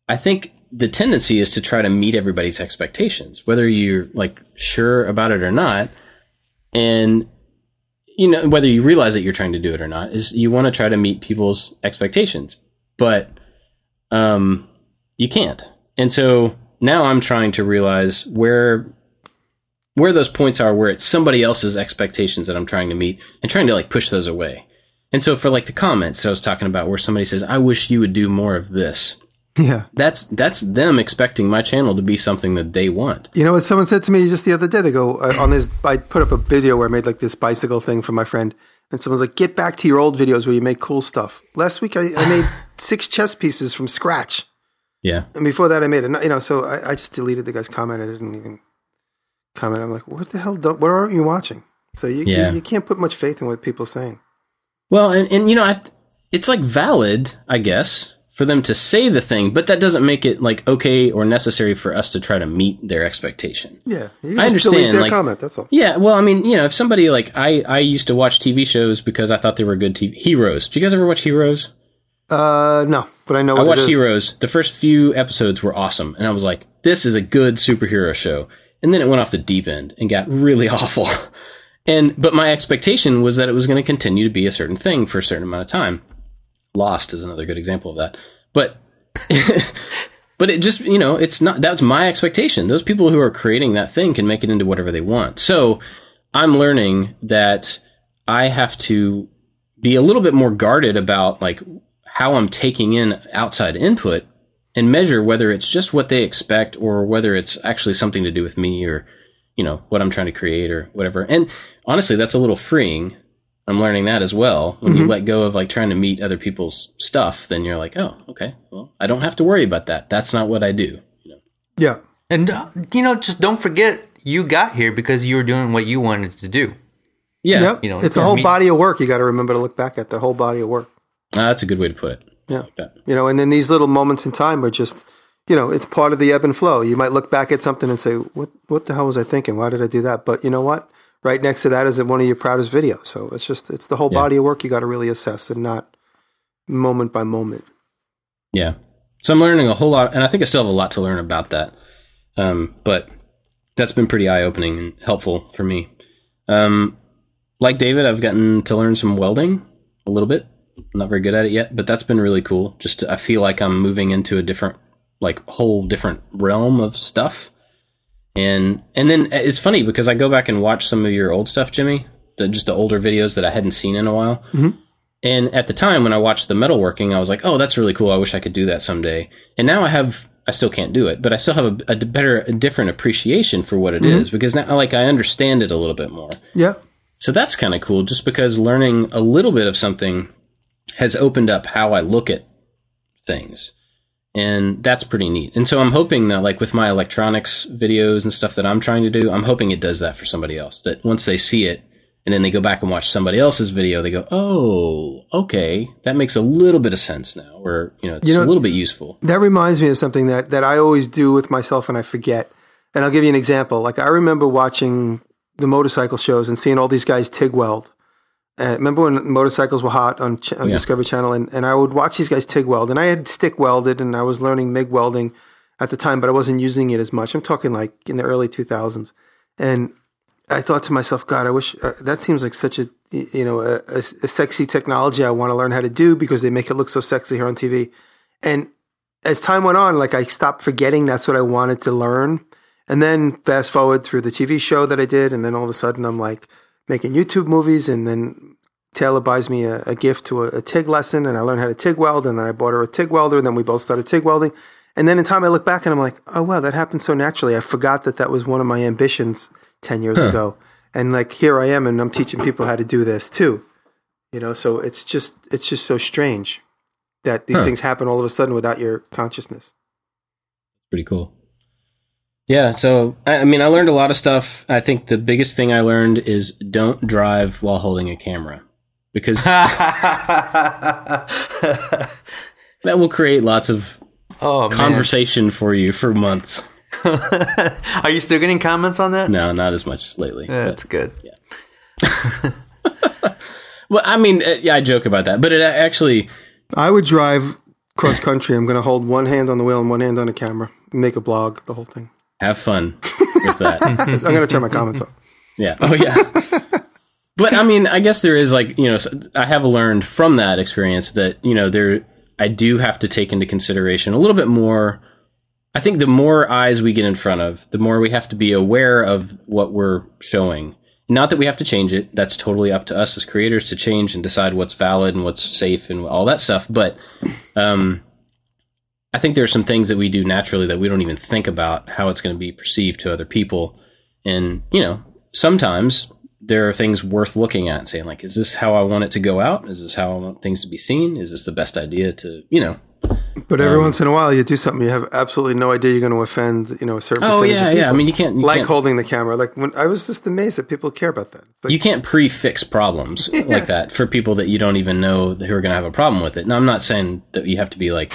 I think the tendency is to try to meet everybody's expectations, whether you're like sure about it or not. And you know, whether you realize that you're trying to do it or not, is you want to try to meet people's expectations, but um, you can't. And so now I'm trying to realize where where those points are where it's somebody else's expectations that I'm trying to meet and trying to like push those away. And so for like the comments I was talking about where somebody says, I wish you would do more of this. Yeah. That's that's them expecting my channel to be something that they want. You know what someone said to me just the other day? They go uh, on this. I put up a video where I made like this bicycle thing for my friend, and someone's like, "Get back to your old videos where you make cool stuff." Last week I, I made six chess pieces from scratch, Yeah. and before that I made it. You know, so I, I just deleted the guy's comment. I didn't even comment. I'm like, "What the hell? Don't, what aren't you watching?" So you, Yeah. you you can't put much faith in what people are saying. Well, and, and you know, I, it's like valid, I guess, for them to say the thing, but that doesn't make it like okay or necessary for us to try to meet their expectation. Yeah, I understand, their like- comment. That's all. Yeah, well, I mean, you know, if somebody like I, I used to watch TV shows because I thought they were good TV heroes. Do you guys ever watch Heroes? Uh, no, but I know I watched. Heroes. The first few episodes were awesome, and I was like, "This is a good superhero show." And then it went off the deep end and got really awful. and but my expectation was that it was going to continue to be a certain thing for a certain amount of time. Lost is another good example of that. But but it just you know it's not that's my expectation. Those people who are creating that thing can make it into whatever they want. So I'm learning that I have to be a little bit more guarded about like how I'm taking in outside input and measure whether it's just what they expect or whether it's actually something to do with me or you know what I'm trying to create or whatever. And honestly, that's a little freeing. I'm learning that as well. When you let go of like trying to meet other people's stuff, then you're like, oh, okay, well, I don't have to worry about that. That's not what I do. You know? Yeah, And uh, you know, just don't forget you got here because you were doing what you wanted to do. Yeah, yep. you know, it's a whole me- body of work. You got to remember to look back at the whole body of work. Ah, that's a good way to put it. Yeah. Like that. You know, and then these little moments in time are just, you know, it's part of the ebb and flow. You might look back at something and say, "What, what the hell was I thinking? Why did I do that?" But you know what? Right next to that is one of your proudest videos. So it's just, it's the whole Yeah. body of work you got to really assess and not moment by moment. Yeah. So I'm learning a whole lot, and I think I still have a lot to learn about that. Um, but that's been pretty eye opening and helpful for me. Um, like David, I've gotten to learn some welding a little bit. I'm not very good at it yet, but that's been really cool. Just to, I feel like I'm moving into a different, like whole different realm of stuff. And and then it's funny because I go back and watch some of your old stuff, Jimmy, the, just the older videos that I hadn't seen in a while. Mm-hmm. And at the time when I watched the metalworking, I was like, "Oh, that's really cool. I wish I could do that someday." And now I have, I still can't do it, but I still have a, a better, a different appreciation for what it mm-hmm. is because now, like, I understand it a little bit more. Yeah. So that's kind of cool, just because learning a little bit of something has opened up how I look at things. And that's pretty neat. And so I'm hoping that, like, with my electronics videos and stuff that I'm trying to do, I'm hoping it does that for somebody else. That once they see it and then they go back and watch somebody else's video, they go, oh, okay, that makes a little bit of sense now, or, you know, it's You know- a little bit useful. That reminds me of something that, that I always do with myself and I forget. And I'll give you an example. Like I remember watching the motorcycle shows and seeing all these guys TIG weld. Uh, remember when motorcycles were hot on, ch- on Yeah. Discovery Channel, and, and I would watch these guys TIG weld, and I had stick welded, and I was learning MIG welding at the time, but I wasn't using it as much. I'm talking like in the early 2000s, and I thought to myself, God, I wish uh, that seems like such a you know a, a, a sexy technology I want to learn how to do because they make it look so sexy here on TV. And as time went on, like I stopped forgetting that's what I wanted to learn. And then fast forward through the TV show that I did, and then all of a sudden I'm like making YouTube movies, and then Taylor buys me a, a gift to a, a TIG lesson, and I learned how to TIG weld, and then I bought her a TIG welder, and then we both started TIG welding. And then in time, I look back and I'm like, oh wow, that happened so naturally. I forgot that that was one of my ambitions ten years ago, and like here I am, and I'm teaching people how to do this too. You know, so it's just it's just so strange that these Huh. things happen all of a sudden without your consciousness. pretty cool. Yeah, so I I mean, I learned a lot of stuff. I think the biggest thing I learned is don't drive while holding a camera because that will create lots of oh man, conversation for you for months. are you still getting comments on that? No, not as much lately. Yeah, That's good. Well, I mean, uh, yeah, I joke about that, but it actually, I would drive cross country. I'm going to hold one hand on the wheel and one hand on the camera. Make a blog, the whole thing. Have fun with that. I'm going to turn my comments off. Yeah. Oh, yeah. but I mean, I guess there is like, you know, I have learned from that experience that, you know, there, I do have to take into consideration a little bit more. I think the more eyes we get in front of, the more we have to be aware of what we're showing. Not that we have to change it. That's totally up to us as creators to change and decide what's valid and what's safe and all that stuff. But, um, I think there are some things that we do naturally that we don't even think about how it's going to be perceived to other people. And, you know, sometimes there are things worth looking at and saying, like, is this how I want it to go out? Is this how I want things to be seen? Is this the best idea to, you know? But every um, once in a while, you do something you have absolutely no idea you're going to offend, you know, a certain Oh, yeah, yeah. I mean, you can't, you like can't, holding the camera. Like when I was just amazed that people care about that. Like, you can't prefix problems like that for people that you don't even know who are going to have a problem with it. Now, I'm not saying that you have to be like,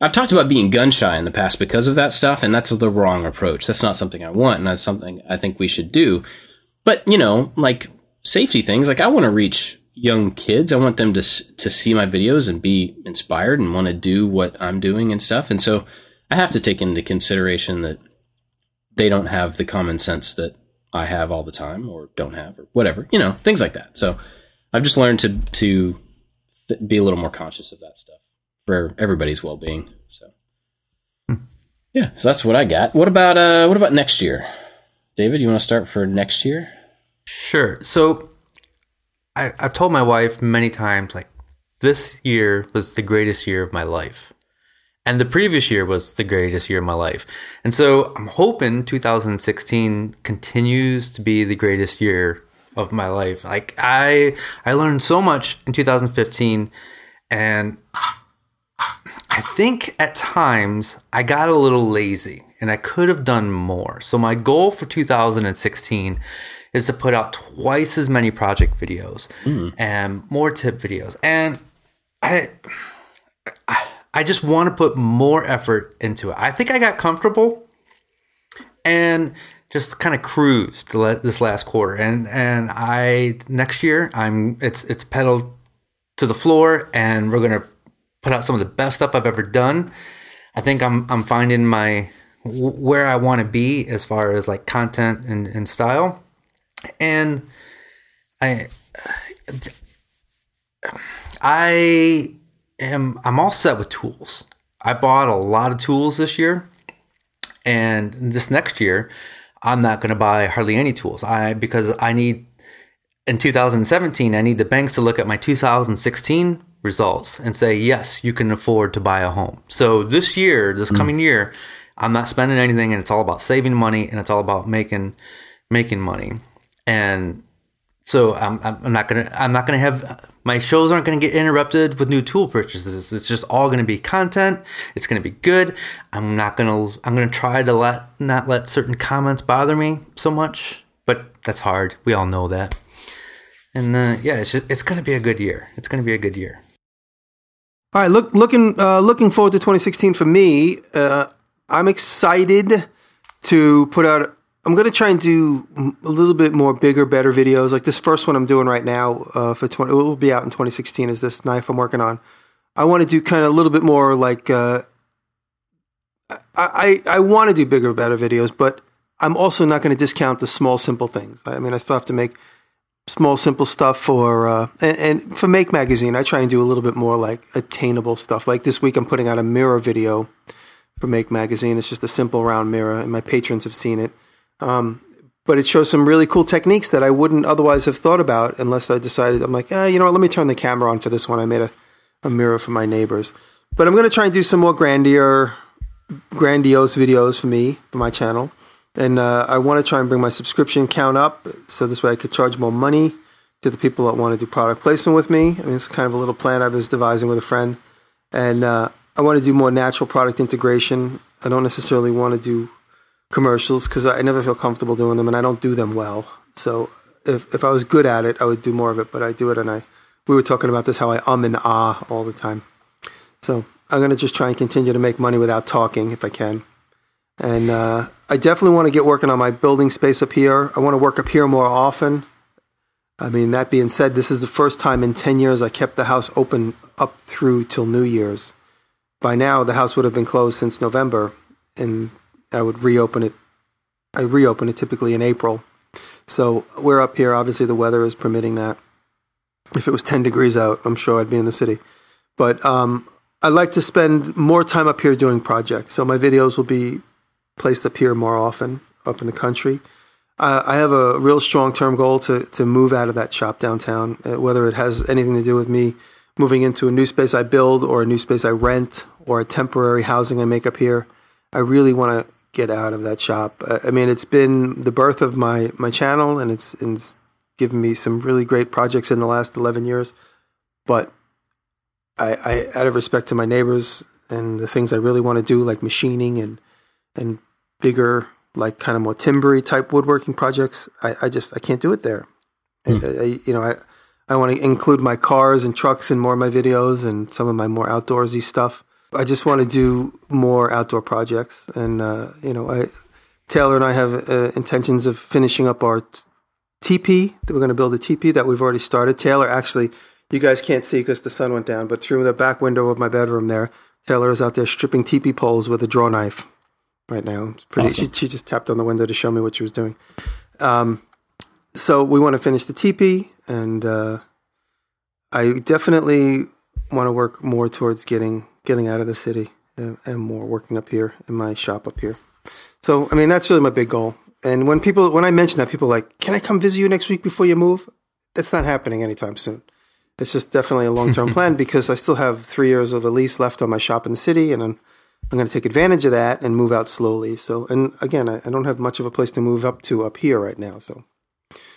I've talked about being gun shy in the past because of that stuff, and that's the wrong approach. That's not something I want, and that's something I think we should do. But you know, like safety things, like I want to reach young kids. I want them to to see my videos and be inspired and want to do what I'm doing and stuff. And so I have to take into consideration that they don't have the common sense that I have all the time, or don't have, or whatever. You know, things like that. So I've just learned to to th- be a little more conscious of that stuff for everybody's well being. So yeah, so that's what I got. What about uh, what about next year, David? You want to start for next year? Sure. So I, I've told my wife many times, like, this year was the greatest year of my life. And the previous year was the greatest year of my life. And so I'm hoping 2016 continues to be the greatest year of my life. Like I I learned so much in 2015 and I think at times I got a little lazy and I could have done more. So my goal for 2016 is to put out twice as many project videos mm. and more tip videos. And I I just want to put more effort into it. I think I got comfortable and just kind of cruised this last quarter. And and I next year I'm it's it's pedal to the floor and we're gonna put out some of the best stuff I've ever done. I think I'm I'm finding my where I want to be as far as like content and, and style. And I I am I'm all set with tools. I bought a lot of tools this year And this next year, I'm not going to buy hardly any tools. I because I need in 2017, I need the banks to look at my 2016 results and say, yes, you can afford to buy a home. So this year, this coming year, I'm not spending anything, and it's all about saving money, and it's all about making making money. And so I'm, I'm not gonna I'm not gonna have my shows aren't gonna get interrupted with new tool purchases. It's just all gonna be content. It's gonna be good. I'm not gonna I'm gonna try to let not let certain comments bother me so much, but that's hard. We all know that. And uh, yeah, it's just it's gonna be a good year. It's gonna be a good year. All right, look, looking uh, looking forward to 2016 for me. Uh, I'm excited to put out. I'm going to try and do a little bit more bigger, better videos. Like this first one I'm doing right now uh, for 20. It will be out in 2016. Is this knife I'm working on? I want to do kind of a little bit more like. Uh, I I, I want to do bigger, better videos, but I'm also not going to discount the small, simple things. I mean, I still have to make small, simple stuff for uh, and, and, for Make Magazine. I try and do a little bit more like attainable stuff. Like this week, I'm putting out a mirror video for Make Magazine. It's just a simple round mirror, and my patrons have seen it. Um, but it shows some really cool techniques that I wouldn't otherwise have thought about unless I decided. I'm like, eh, you know what? Let me turn the camera on for this one. I made a, a mirror for my neighbors, but I'm going to try and do some more grandier, grandiose videos for me for my channel. And uh, I want to try and bring my subscription count up so this way I could charge more money to the people that want to do product placement with me. I mean, it's kind of a little plan I was devising with a friend. And uh, I want to do more natural product integration. I don't necessarily want to do commercials because I never feel comfortable doing them and I don't do them well. So if, if I was good at it, I would do more of it, but I do it and I, we were talking about this, how I um and ah all the time. So I'm going to just try and continue to make money without talking if I can. And uh, I definitely want to get working on my building space up here. I want to work up here more often. I mean, that being said, this is the first time in 10 years I kept the house open up through till New Year's. By now, the house would have been closed since November, and I would reopen it. I reopen it typically in April. So we're up here. Obviously, the weather is permitting that. If it was 10 degrees out, I'm sure I'd be in the city. But um, I like to spend more time up here doing projects. So my videos will be placed up here more often, up in the country. Uh, I have a real strong term goal to to move out of that shop downtown, uh, whether it has anything to do with me moving into a new space I build or a new space I rent or a temporary housing I make up here. I really want to get out of that shop. I mean, it's been the birth of my my channel, and it's, it's given me some really great projects in the last eleven years. But I, I out of respect to my neighbors and the things I really want to do, like machining and and bigger, like kind of more timbery type woodworking projects, I, I just I can't do it there. Mm. I, I, you know, I I want to include my cars and trucks in more of my videos and some of my more outdoorsy stuff. I just want to do more outdoor projects, and uh, you know, I Taylor and I have uh, intentions of finishing up our t- teepee. That we're going to build a teepee that we've already started. Taylor actually, you guys can't see because the sun went down, but through the back window of my bedroom there, Taylor is out there stripping teepee poles with a draw knife right now. It's pretty. Awesome. She, she, just tapped on the window to show me what she was doing. Um, so we want to finish the teepee, and uh, I definitely want to work more towards getting getting out of the city and, and, more working up here in my shop up here. So I mean that's really my big goal. And when people when I mention that, people are like, "Can I come visit you next week before you move?" That's not happening anytime soon. It's just definitely a long term plan because I still have three years of a lease left on my shop in the city, and I'm I'm going to take advantage of that and move out slowly. So, and again, I, I, don't have much of a place to move up to up here right now. So,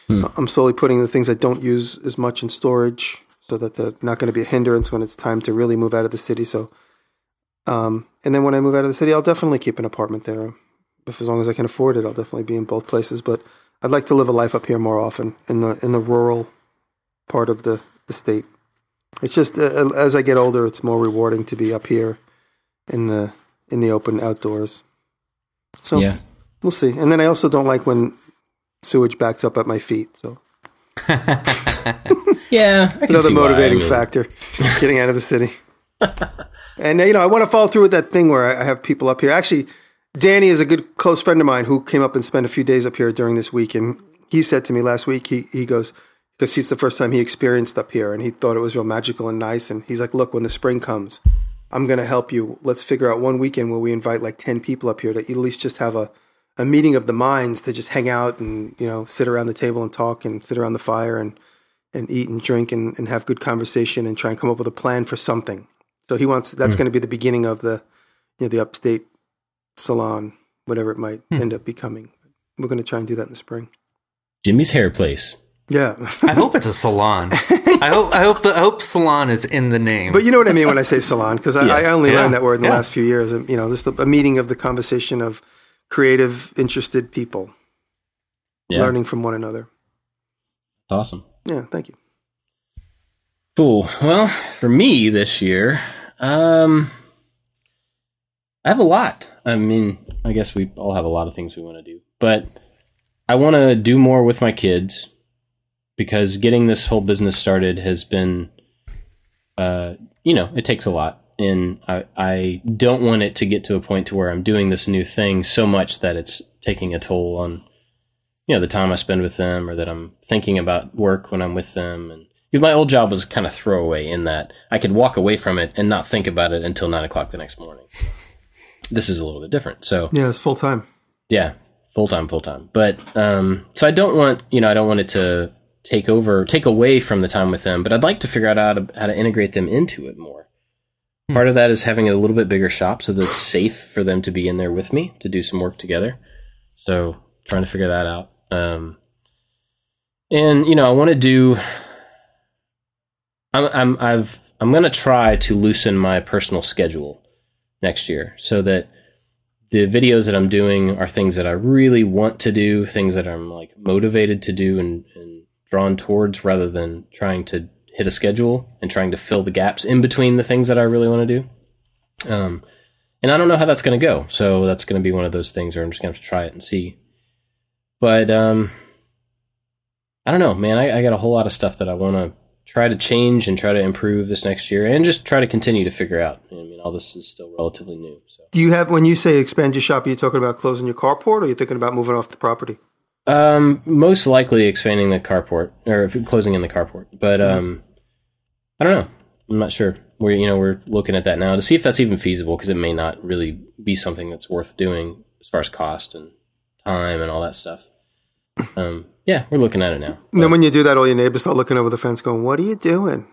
hmm. I'm slowly putting the things I don't use as much in storage so that they're not going to be a hindrance when it's time to really move out of the city. So, um, and then when I move out of the city, I'll definitely keep an apartment there. If as long as I can afford it, I'll definitely be in both places. But I'd like to live a life up here more often in the in the rural part of the, the state. It's just uh, as I get older, it's more rewarding to be up here in the in the open outdoors. So yeah. we'll see. And then I also don't like when sewage backs up at my feet. So yeah, another motivating factor getting out of the city. and uh, you know, I want to follow through with that thing where I have people up here. Actually, Danny is a good close friend of mine who came up and spent a few days up here during this week, and he said to me last week, he he goes because it's the first time he experienced up here, and he thought it was real magical and nice. And he's like, "Look, when the spring comes, I'm going to help you. Let's figure out one weekend where we invite like 10 people up here to at least just have a, a meeting of the minds to just hang out and, you know, sit around the table and talk and sit around the fire and, and eat and drink and, and have good conversation and try and come up with a plan for something. So he wants, that's mm. going to be the beginning of the, you know, the upstate salon, whatever it might mm. end up becoming. We're going to try and do that in the spring. Jimmy's hair place. Yeah. I hope it's a salon. I hope I hope the I hope salon is in the name. But you know what I mean when I say salon because I, I, only yeah. learned that word in the yeah. last few years. You know, just a meeting of the conversation of creative, interested people yeah. learning from one another. That's awesome. Yeah, thank you. Cool. Well, for me this year, um, I have a lot. I mean, I guess we all have a lot of things we want to do, but I want to do more with my kids because getting this whole business started has been, uh, you know, it takes a lot, and I, I don't want it to get to a point to where I'm doing this new thing so much that it's taking a toll on, you know, the time I spend with them, or that I'm thinking about work when I'm with them, and my old job was kind of throwaway in that I could walk away from it and not think about it until nine o'clock the next morning. This is a little bit different. So yeah, it's full time. Yeah, full time, full time. But um, so I don't want you know I don't want it to take over, take away from the time with them. But I'd like to figure out how to how to integrate them into it more. Hmm. Part of that is having a little bit bigger shop so that it's safe for them to be in there with me to do some work together. So trying to figure that out. Um, and you know, I want to do. I'm I'm I've I'm going to try to loosen my personal schedule next year so that the videos that I'm doing are things that I really want to do, things that I'm like motivated to do and, and drawn towards rather than trying to hit a schedule and trying to fill the gaps in between the things that I really want to do. Um, and I don't know how that's going to go. So that's going to be one of those things where I'm just going to try it and see. But um, I don't know, man. I, I got a whole lot of stuff that I want to try to change and try to improve this next year and just try to continue to figure out. I mean, all this is still relatively new. So. Do you have, when you say expand your shop, are you talking about closing your carport or are you thinking about moving off the property? Um, most likely expanding the carport or closing in the carport, but mm-hmm. um, I don't know. I'm not sure. We're you know we're looking at that now to see if that's even feasible because it may not really be something that's worth doing as far as cost and time and all that stuff. Um, yeah, we're looking at it now. And then when you do that, all your neighbors start looking over the fence, going, "What are you doing?"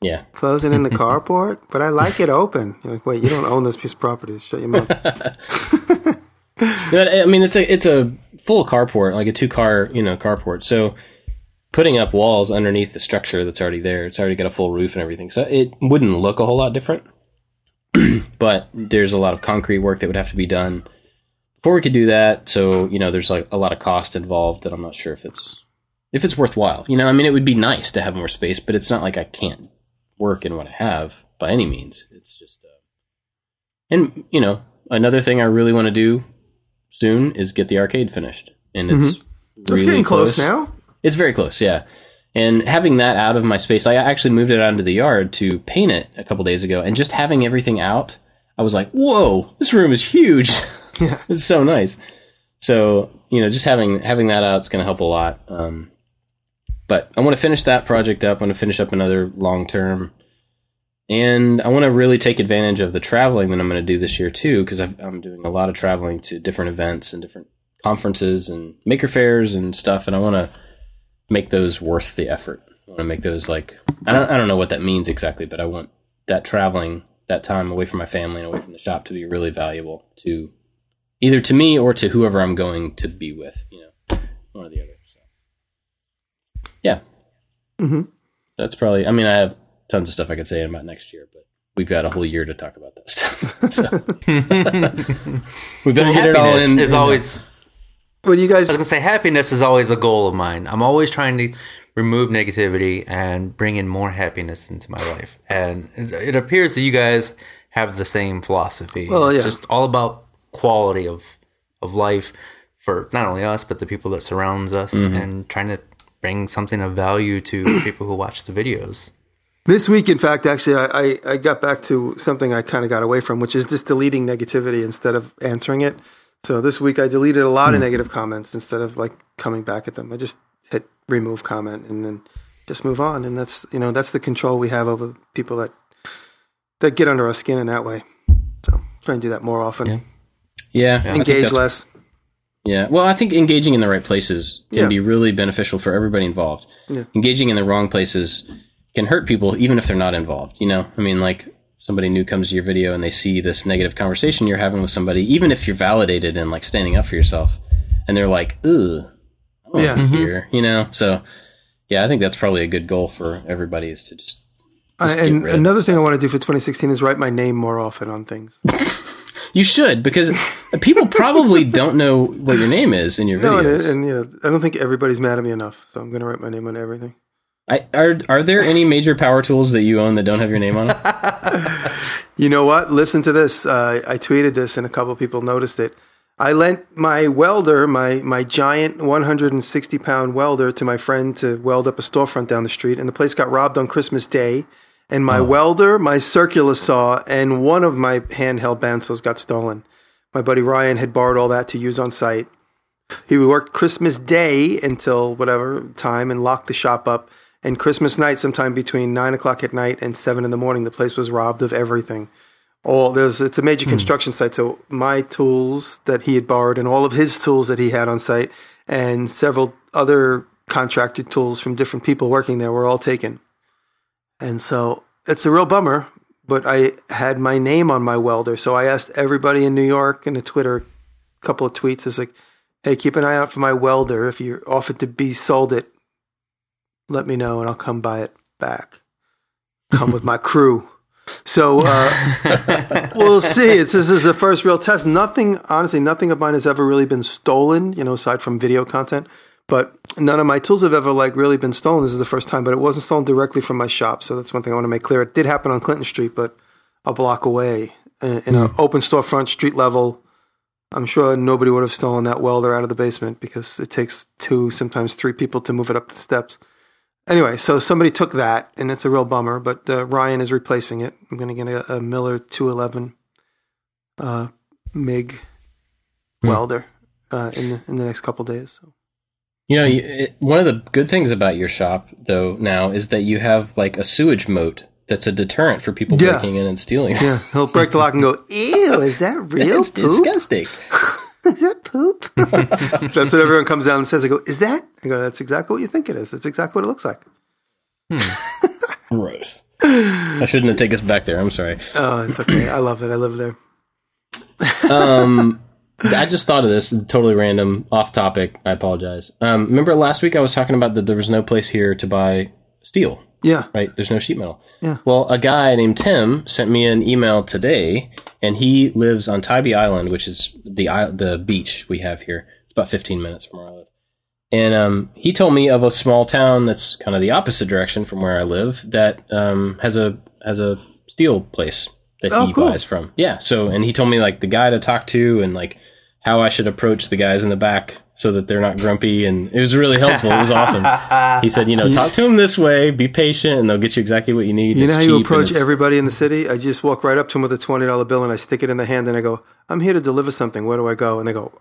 Yeah, closing in the carport, but I like it open. You're like, wait, you don't own this piece of property. Shut your mouth. I mean, it's a it's a full carport, like a two car, you know, carport. So putting up walls underneath the structure that's already there, it's already got a full roof and everything. So it wouldn't look a whole lot different. but there's a lot of concrete work that would have to be done before we could do that. So you know, there's like a lot of cost involved that I'm not sure if it's if it's worthwhile. You know, I mean, it would be nice to have more space, but it's not like I can't work in what I have by any means. It's just, uh, and you know, another thing I really want to do soon is get the arcade finished, and it's mm-hmm. really it's getting close. close now. It's very close, yeah. And having that out of my space, I actually moved it out into the yard to paint it a couple days ago, and just having everything out, I was like, "Whoa, this room is huge! Yeah, it's so nice." So you know, just having having that out is going to help a lot. Um, but I want to finish that project up. I want to finish up another long term and I want to really take advantage of the traveling that I'm going to do this year too, because I'm doing a lot of traveling to different events and different conferences and Maker Faires and stuff. And I want to make those worth the effort. I want to make those like, I don't, I don't know what that means exactly, but I want that traveling, that time away from my family and away from the shop to be really valuable to either to me or to whoever I'm going to be with, you know, one or the other. So, yeah. Mm-hmm. That's probably, I mean, I have tons of stuff I could say about next year, but we've got a whole year to talk about that stuff. so we better get it all in. Is always. When you guys, I was gonna say, happiness is always a goal of mine. I'm always trying to remove negativity and bring in more happiness into my life. And it appears that you guys have the same philosophy. Well, yeah. It's just all about quality of of life for not only us but the people that surrounds us, mm-hmm. and trying to bring something of value to people who watch the videos. This week, in fact, actually, I, I got back to something I kind of got away from, which is just deleting negativity instead of answering it. So this week, I deleted a lot mm. of hmm. negative comments instead of like coming back at them. I just hit remove comment and then just move on. And that's you know that's the control we have over people that that get under our skin in that way. So try and do that more often. Yeah. Yeah, I Engage less. Yeah, well, I think engaging in the right places can Yeah. be really beneficial for everybody involved. Yeah. Engaging in the wrong places can hurt people, even if they're not involved. You know, I mean, like somebody new comes to your video and they see this negative conversation you're having with somebody, even if you're validated and like standing up for yourself, and they're like, "Ugh, I don't Yeah. yeah. Mm-hmm. here," you know. So, yeah, I think that's probably a good goal for everybody is to just. I, get and rid of another thing I want to do for 2016 is write my name more often on things. You should because people probably don't know what your name is in your No, videos. and, and you know, I don't think everybody's mad at me enough, so I'm going to write my name on everything. I, are are there any major power tools that you own that don't have your name on it? You know what? Listen to this. Uh, I tweeted this, and a couple of people noticed it. I lent my welder, my my giant 160 pound welder, to my friend to weld up a storefront down the street, and the place got robbed on Christmas Day. And my welder, my circular saw, and one of my handheld bandsaws got stolen. My buddy Ryan had borrowed all that to use on site. He worked Christmas Day until whatever time and locked the shop up. And Christmas night, sometime between nine o'clock at night and seven in the morning, the place was robbed of everything. All there's it's a major hmm. construction site, so my tools that he had borrowed and all of his tools that he had on site and several other contracted tools from different people working there were all taken. And so it's a real bummer, but I had my name on my welder. So I asked everybody in New York in a Twitter couple of tweets. It's like, hey, keep an eye out for my welder. If you're offered to be sold it, let me know and I'll come buy it back. Come with my crew. So uh, we'll see. It's, this is the first real test. Nothing, honestly, nothing of mine has ever really been stolen, you know, aside from video content. But none of my tools have ever like really been stolen. This is the first time, but it wasn't stolen directly from my shop. So that's one thing I want to make clear. It did happen on Clinton Street, but a block away in, in an open storefront, street level. I'm sure nobody would have stolen that welder out of the basement because it takes two, sometimes three people to move it up the steps. Anyway, so somebody took that, and it's a real bummer. But uh, Ryan is replacing it. I'm going to get a, a Miller 211 uh, MIG welder uh, in the in the next couple days. So. You know, it, one of the good things about your shop, though, now is that you have like a sewage moat that's a deterrent for people Yeah. breaking in and stealing. Yeah, he'll break the lock and go, "Ew, is that real it's poop? disgusting. Is that poop?" that's what everyone comes down and says. I go, "Is that?" I go, "That's exactly what you think it is. That's exactly what it looks like." Gross. I shouldn't have taken us back there. I'm sorry. Oh, it's okay. I love it. I live there. Um, I just thought of this, totally random, off topic. I apologize. Um, remember last week I was talking about that there was no place here to buy steel, Yeah, right? There's no sheet metal. Yeah. Well, a guy named Tim sent me an email today, and he lives on Tybee Island, which is the the beach we have here. It's about 15 minutes from where I live. And um, he told me of a small town that's kind of the opposite direction from where I live that um, has a has a steel place that Oh, he cool. buys from. Yeah. So, and he told me like the guy to talk to and like how I should approach the guys in the back so that they're not grumpy. And it was really helpful. It was awesome. He said, you know, talk to them this way, be patient, and they'll get you exactly what you need. you It's know how you approach everybody in the city? I just walk right up to them with a twenty dollar bill and I stick it in the hand and I go, "I'm here to deliver something. Where do I go?" And they go,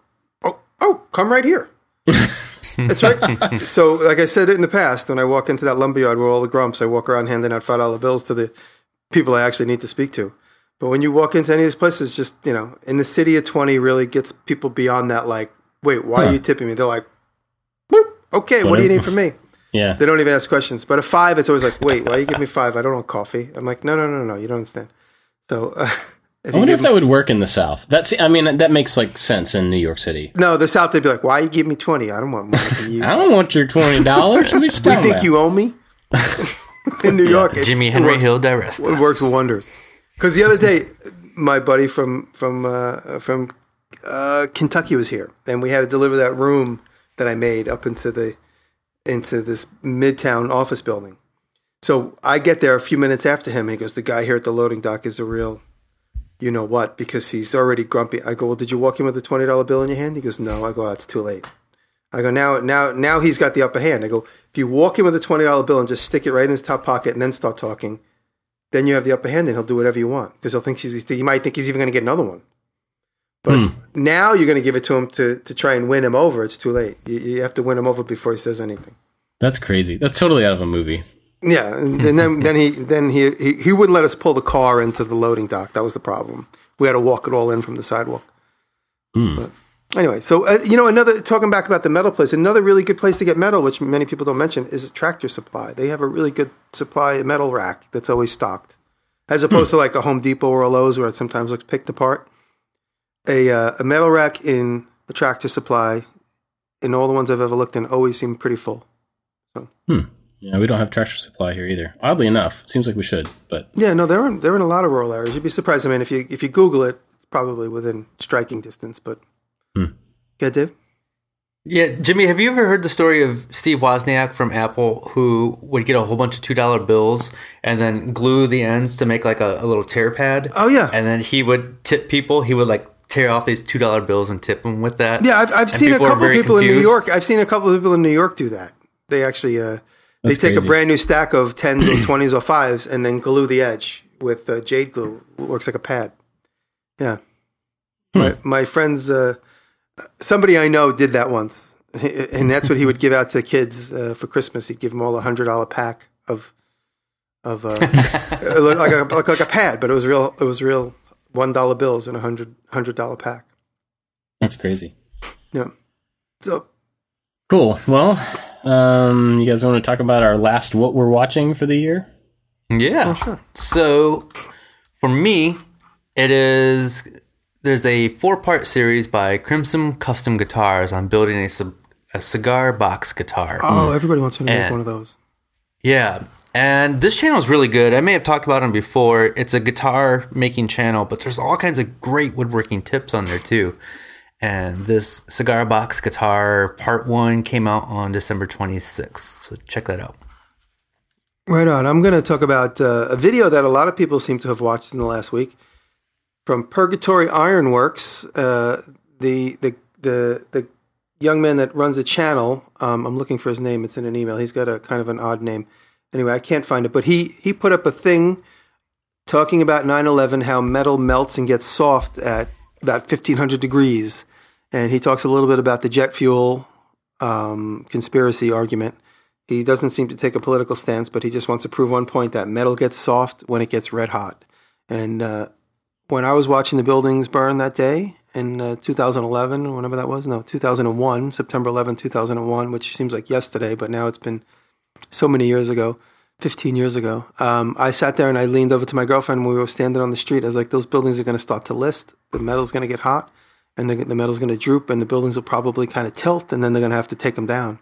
"Oh, oh, come right here." That's right. so, like I said in the past, when I walk into that lumberyard where all the grumps, I walk around handing out five dollar bills to the people I actually need to speak to. But when you walk into any of these places, just you know, in the city of twenty really gets people beyond that. Like, wait, why are you tipping me? They're like, Boop, okay, what do you need from me? Yeah. They don't even ask questions. But a five, it's always like, wait, why you give me five? I don't want coffee. I'm like, no, no, no, no, you don't understand. So, uh, if I wonder give if that would work in the South. That's, I mean, that makes like sense in New York City. no, the South, they'd be like, why you give me 20? I don't want more than you. I don't want your twenty dollars. We think you owe me? In New York, it's, Jimmy Henry works- Hill Direst. It works wonders. Because the other day, my buddy from from uh, from uh, Kentucky was here, and we had to deliver that room that I made up into the into this midtown office building. So I get there a few minutes after him, and he goes, "The guy here at the loading dock is a real, you know what?" Because he's already grumpy. I go, "Well, did you walk in with a twenty dollar bill in your hand?" He goes, "No." I go, oh, "It's too late." I go, "Now, now, now he's got the upper hand." I go, "If you walk in with a twenty dollar bill and just stick it right in his top pocket and then start talking." then you have the upper hand and he'll do whatever you want because he'll think he's, he might think he's even going to get another one. But hmm. now you're going to give it to him to, to try and win him over. It's too late. You, you have to win him over before he says anything. That's crazy. That's totally out of a movie. Yeah, and, and then then he then he, he he wouldn't let us pull the car into the loading dock. That was the problem. We had to walk it all in from the sidewalk. Hmm. But anyway, so uh, you know, another talking back about the metal place, another really good place to get metal, which many people don't mention, is Tractor Supply. They have a really good supply metal rack that's always stocked, as opposed hmm. to like a Home Depot or a Lowe's where it sometimes looks picked apart. A uh, a metal rack in a Tractor Supply, in all the ones I've ever looked in, always seem pretty full. Hmm. Yeah, we don't have tractor supply here either. Oddly enough, seems like we should, but Yeah, no, they're in they're in a lot of rural areas. You'd be surprised. I mean, if you if you Google it, it's probably within striking distance. But yeah, Dave. Yeah, Jimmy, have you ever heard the story of Steve Wozniak from Apple who would get a whole bunch of two dollar bills and then glue the ends to make like a, a little tear pad? Oh yeah, And then he would tip people. He would like tear off these two dollar bills and tip them with that. yeah. I've, I've seen a couple very people in New. York. I've seen a couple of people in New York do that. They actually uh, they That's take a brand new stack of tens or twenties or fives and then glue the edge with uh, jade glue. It works like a pad. Yeah, Hmm. my my friends. Uh, somebody I know did that once, and that's what he would give out to the kids uh, for Christmas. He'd give them all a hundred dollar pack of of uh, like a like, like a pad, but it was real. It was real one dollar bills in a hundred hundred dollar pack. that's crazy. Yeah. So Cool. Well, um, you guys want to talk about our last what we're watching for the year? Yeah. sure. So for me, it is there's a four part series by Crimson Custom Guitars on building a, a cigar box guitar. oh, everybody wants to make And- one of those. Yeah. And this channel is really good. I may have talked about it before. It's a guitar making channel, but there's all kinds of great woodworking tips on there too. And this cigar box guitar part one came out on December 26th. So check that out. Right on. I'm going to talk about uh, a video that a lot of people seem to have watched in the last week from Purgatory Ironworks. Uh, the the the the young man that runs the channel. Um, I'm looking for his name. It's in an email. He's got a kind of an odd name. Anyway, I can't find it. But he he put up a thing talking about 9/11, how metal melts and gets soft at about 1500 degrees, and he talks a little bit about the jet fuel um, conspiracy argument. He doesn't seem to take a political stance, but he just wants to prove one point that metal gets soft when it gets red hot. And uh, when I was watching the buildings burn that day in uh, 2011, whenever that was, no, 2001, September 11, 2001, which seems like yesterday, but now it's been so many years ago, 15 years ago. Um, I sat there and I leaned over to my girlfriend when we were standing on the street. I was like, those buildings are going to start to list. The metal's going to get hot, and the, the metal's going to droop, and the buildings will probably kind of tilt, and then they're going to have to take them down.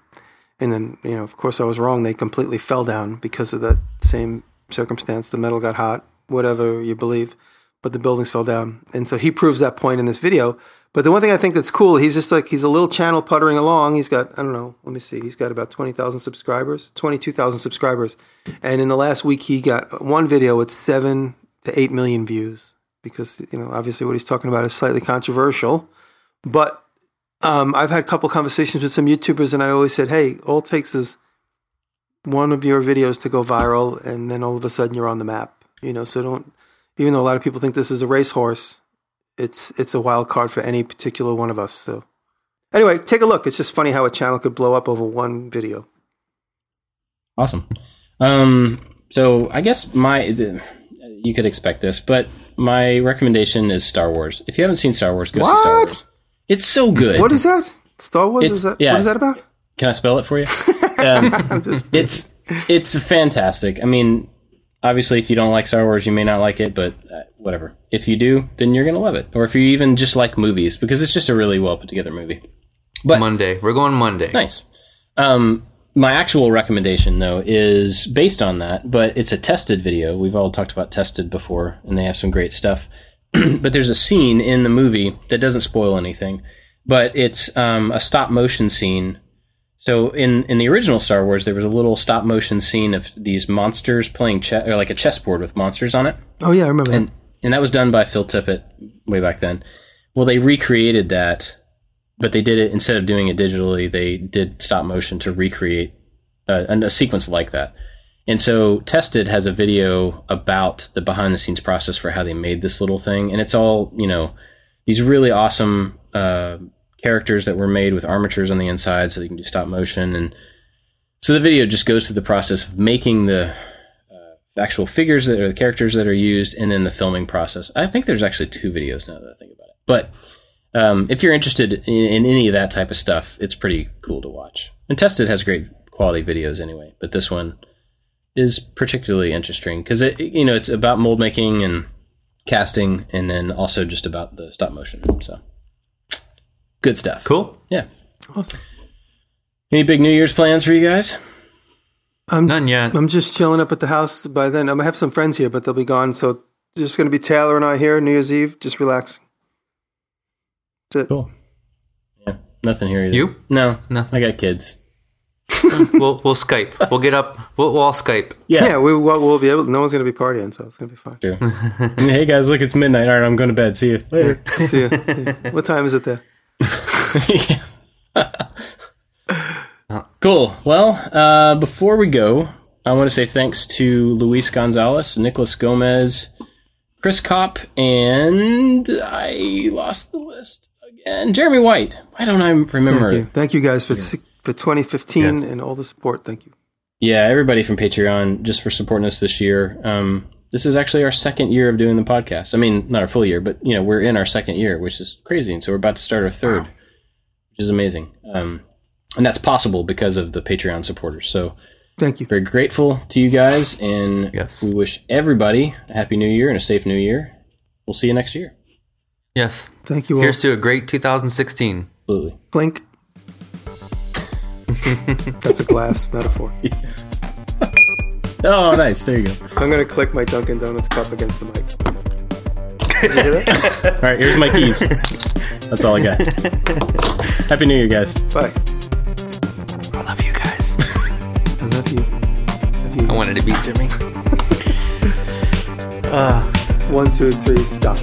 And then, you know, of course, I was wrong. They completely fell down because of that same circumstance. The metal got hot, whatever you believe, but the buildings fell down. And so he proves that point in this video. But the one thing I think that's cool, he's just like, he's a little channel puttering along. He's got, I don't know, let me see, he's got about 20,000 subscribers, 22,000 subscribers. And in the last week, he got one video with seven to eight million views because, you know, obviously what he's talking about is slightly controversial. But um, I've had a couple conversations with some YouTubers, and I always said, "Hey, all it takes is one of your videos to go viral, and then all of a sudden you're on the map." You know, so don't. Even though a lot of people think this is a racehorse, it's it's a wild card for any particular one of us. So, anyway, take a look. It's just funny how a channel could blow up over one video. Awesome. Um, so I guess my the, you could expect this, but my recommendation is Star Wars. If you haven't seen Star Wars, go see Star What? Wars. It's so good. What is that? Star Wars? It's- is that yeah. what is that about? Can I spell it for you? Um, it's it's fantastic. I mean, obviously, if you don't like Star Wars, you may not like it, but uh, whatever. If you do, then you're gonna love it. Or if you even just like movies, because it's just a really well put together movie. But Monday. We're going Monday. Nice. Um, my actual recommendation, though, is based on that, but it's a tested video. We've all talked about tested before, and they have some great stuff. but there's a scene in the movie that doesn't spoil anything, but it's um, a stop motion scene. So in in the original Star Wars, there was a little stop motion scene of these monsters playing chess, or like a chessboard with monsters on it Oh yeah, I remember that. and and that was done by Phil Tippett way back then. Well, they recreated that, but they did it instead of doing it digitally. They did stop motion to recreate a, a sequence like that. And so, Tested has a video about the behind the scenes process for how they made this little thing, and it's all you know these really awesome uh, characters that were made with armatures on the inside, so they can do stop motion and So the video just goes through the process of making the uh, actual figures that are the characters that are used, and then the filming process. I think there's actually two videos now that I think about it. But um, if you're interested in, in any of that type of stuff, it's pretty cool to watch. And Tested has great quality videos anyway, but this one is particularly interesting because it you know it's about mold making and casting, and then also just about the stop motion. So good stuff. Cool. Yeah. Awesome. Any big New Year's plans for you guys? I'm None yet. I'm just chilling up at the house. By then, I'm gonna have some friends here, but they'll be gone. So just gonna be Taylor and I here New Year's Eve, just relaxing. That's it. Cool. Yeah, nothing here either. You? No, Nothing. I got kids. we'll we'll Skype. We'll get up. We'll, we'll all Skype. Yeah, we we'll, we'll be able. No one's gonna be partying, so it's gonna be fine. True. hey guys, look, it's midnight. All right, I'm going to bed. See you later. See ya. Yeah. What time is it there? Cool. Well, uh, before we go, I want to say thanks to Luis Gonzalez, Nicholas Gomez, Chris Kopp, and I lost the list again. Jeremy White. Why don't I remember? Thank you. Thank you guys for si- for 2015 Yes. and all the support. Thank you. Yeah, everybody from Patreon just for supporting us this year. Um, this is actually our second year of doing the podcast. I mean, not our full year, but you know, we're in our second year, which is crazy. And so we're about to start our third, which is amazing. Um, and that's possible because of the Patreon supporters. So Thank you. very grateful to you guys, and Yes. we wish everybody a happy New Year and a safe New Year. We'll see you next year. Yes. Thank you all. Here's to a great 2016. Absolutely. Blink. That's a glass metaphor. Oh, nice. There you go. I'm gonna click my Dunkin' Donuts cup against the mic. Did you hear that? All right, here's my keys. That's all I got. Happy New Year, guys. Bye. I love you guys. I love you. Love you. I wanted to beat Jimmy. uh, One, two, three, stop.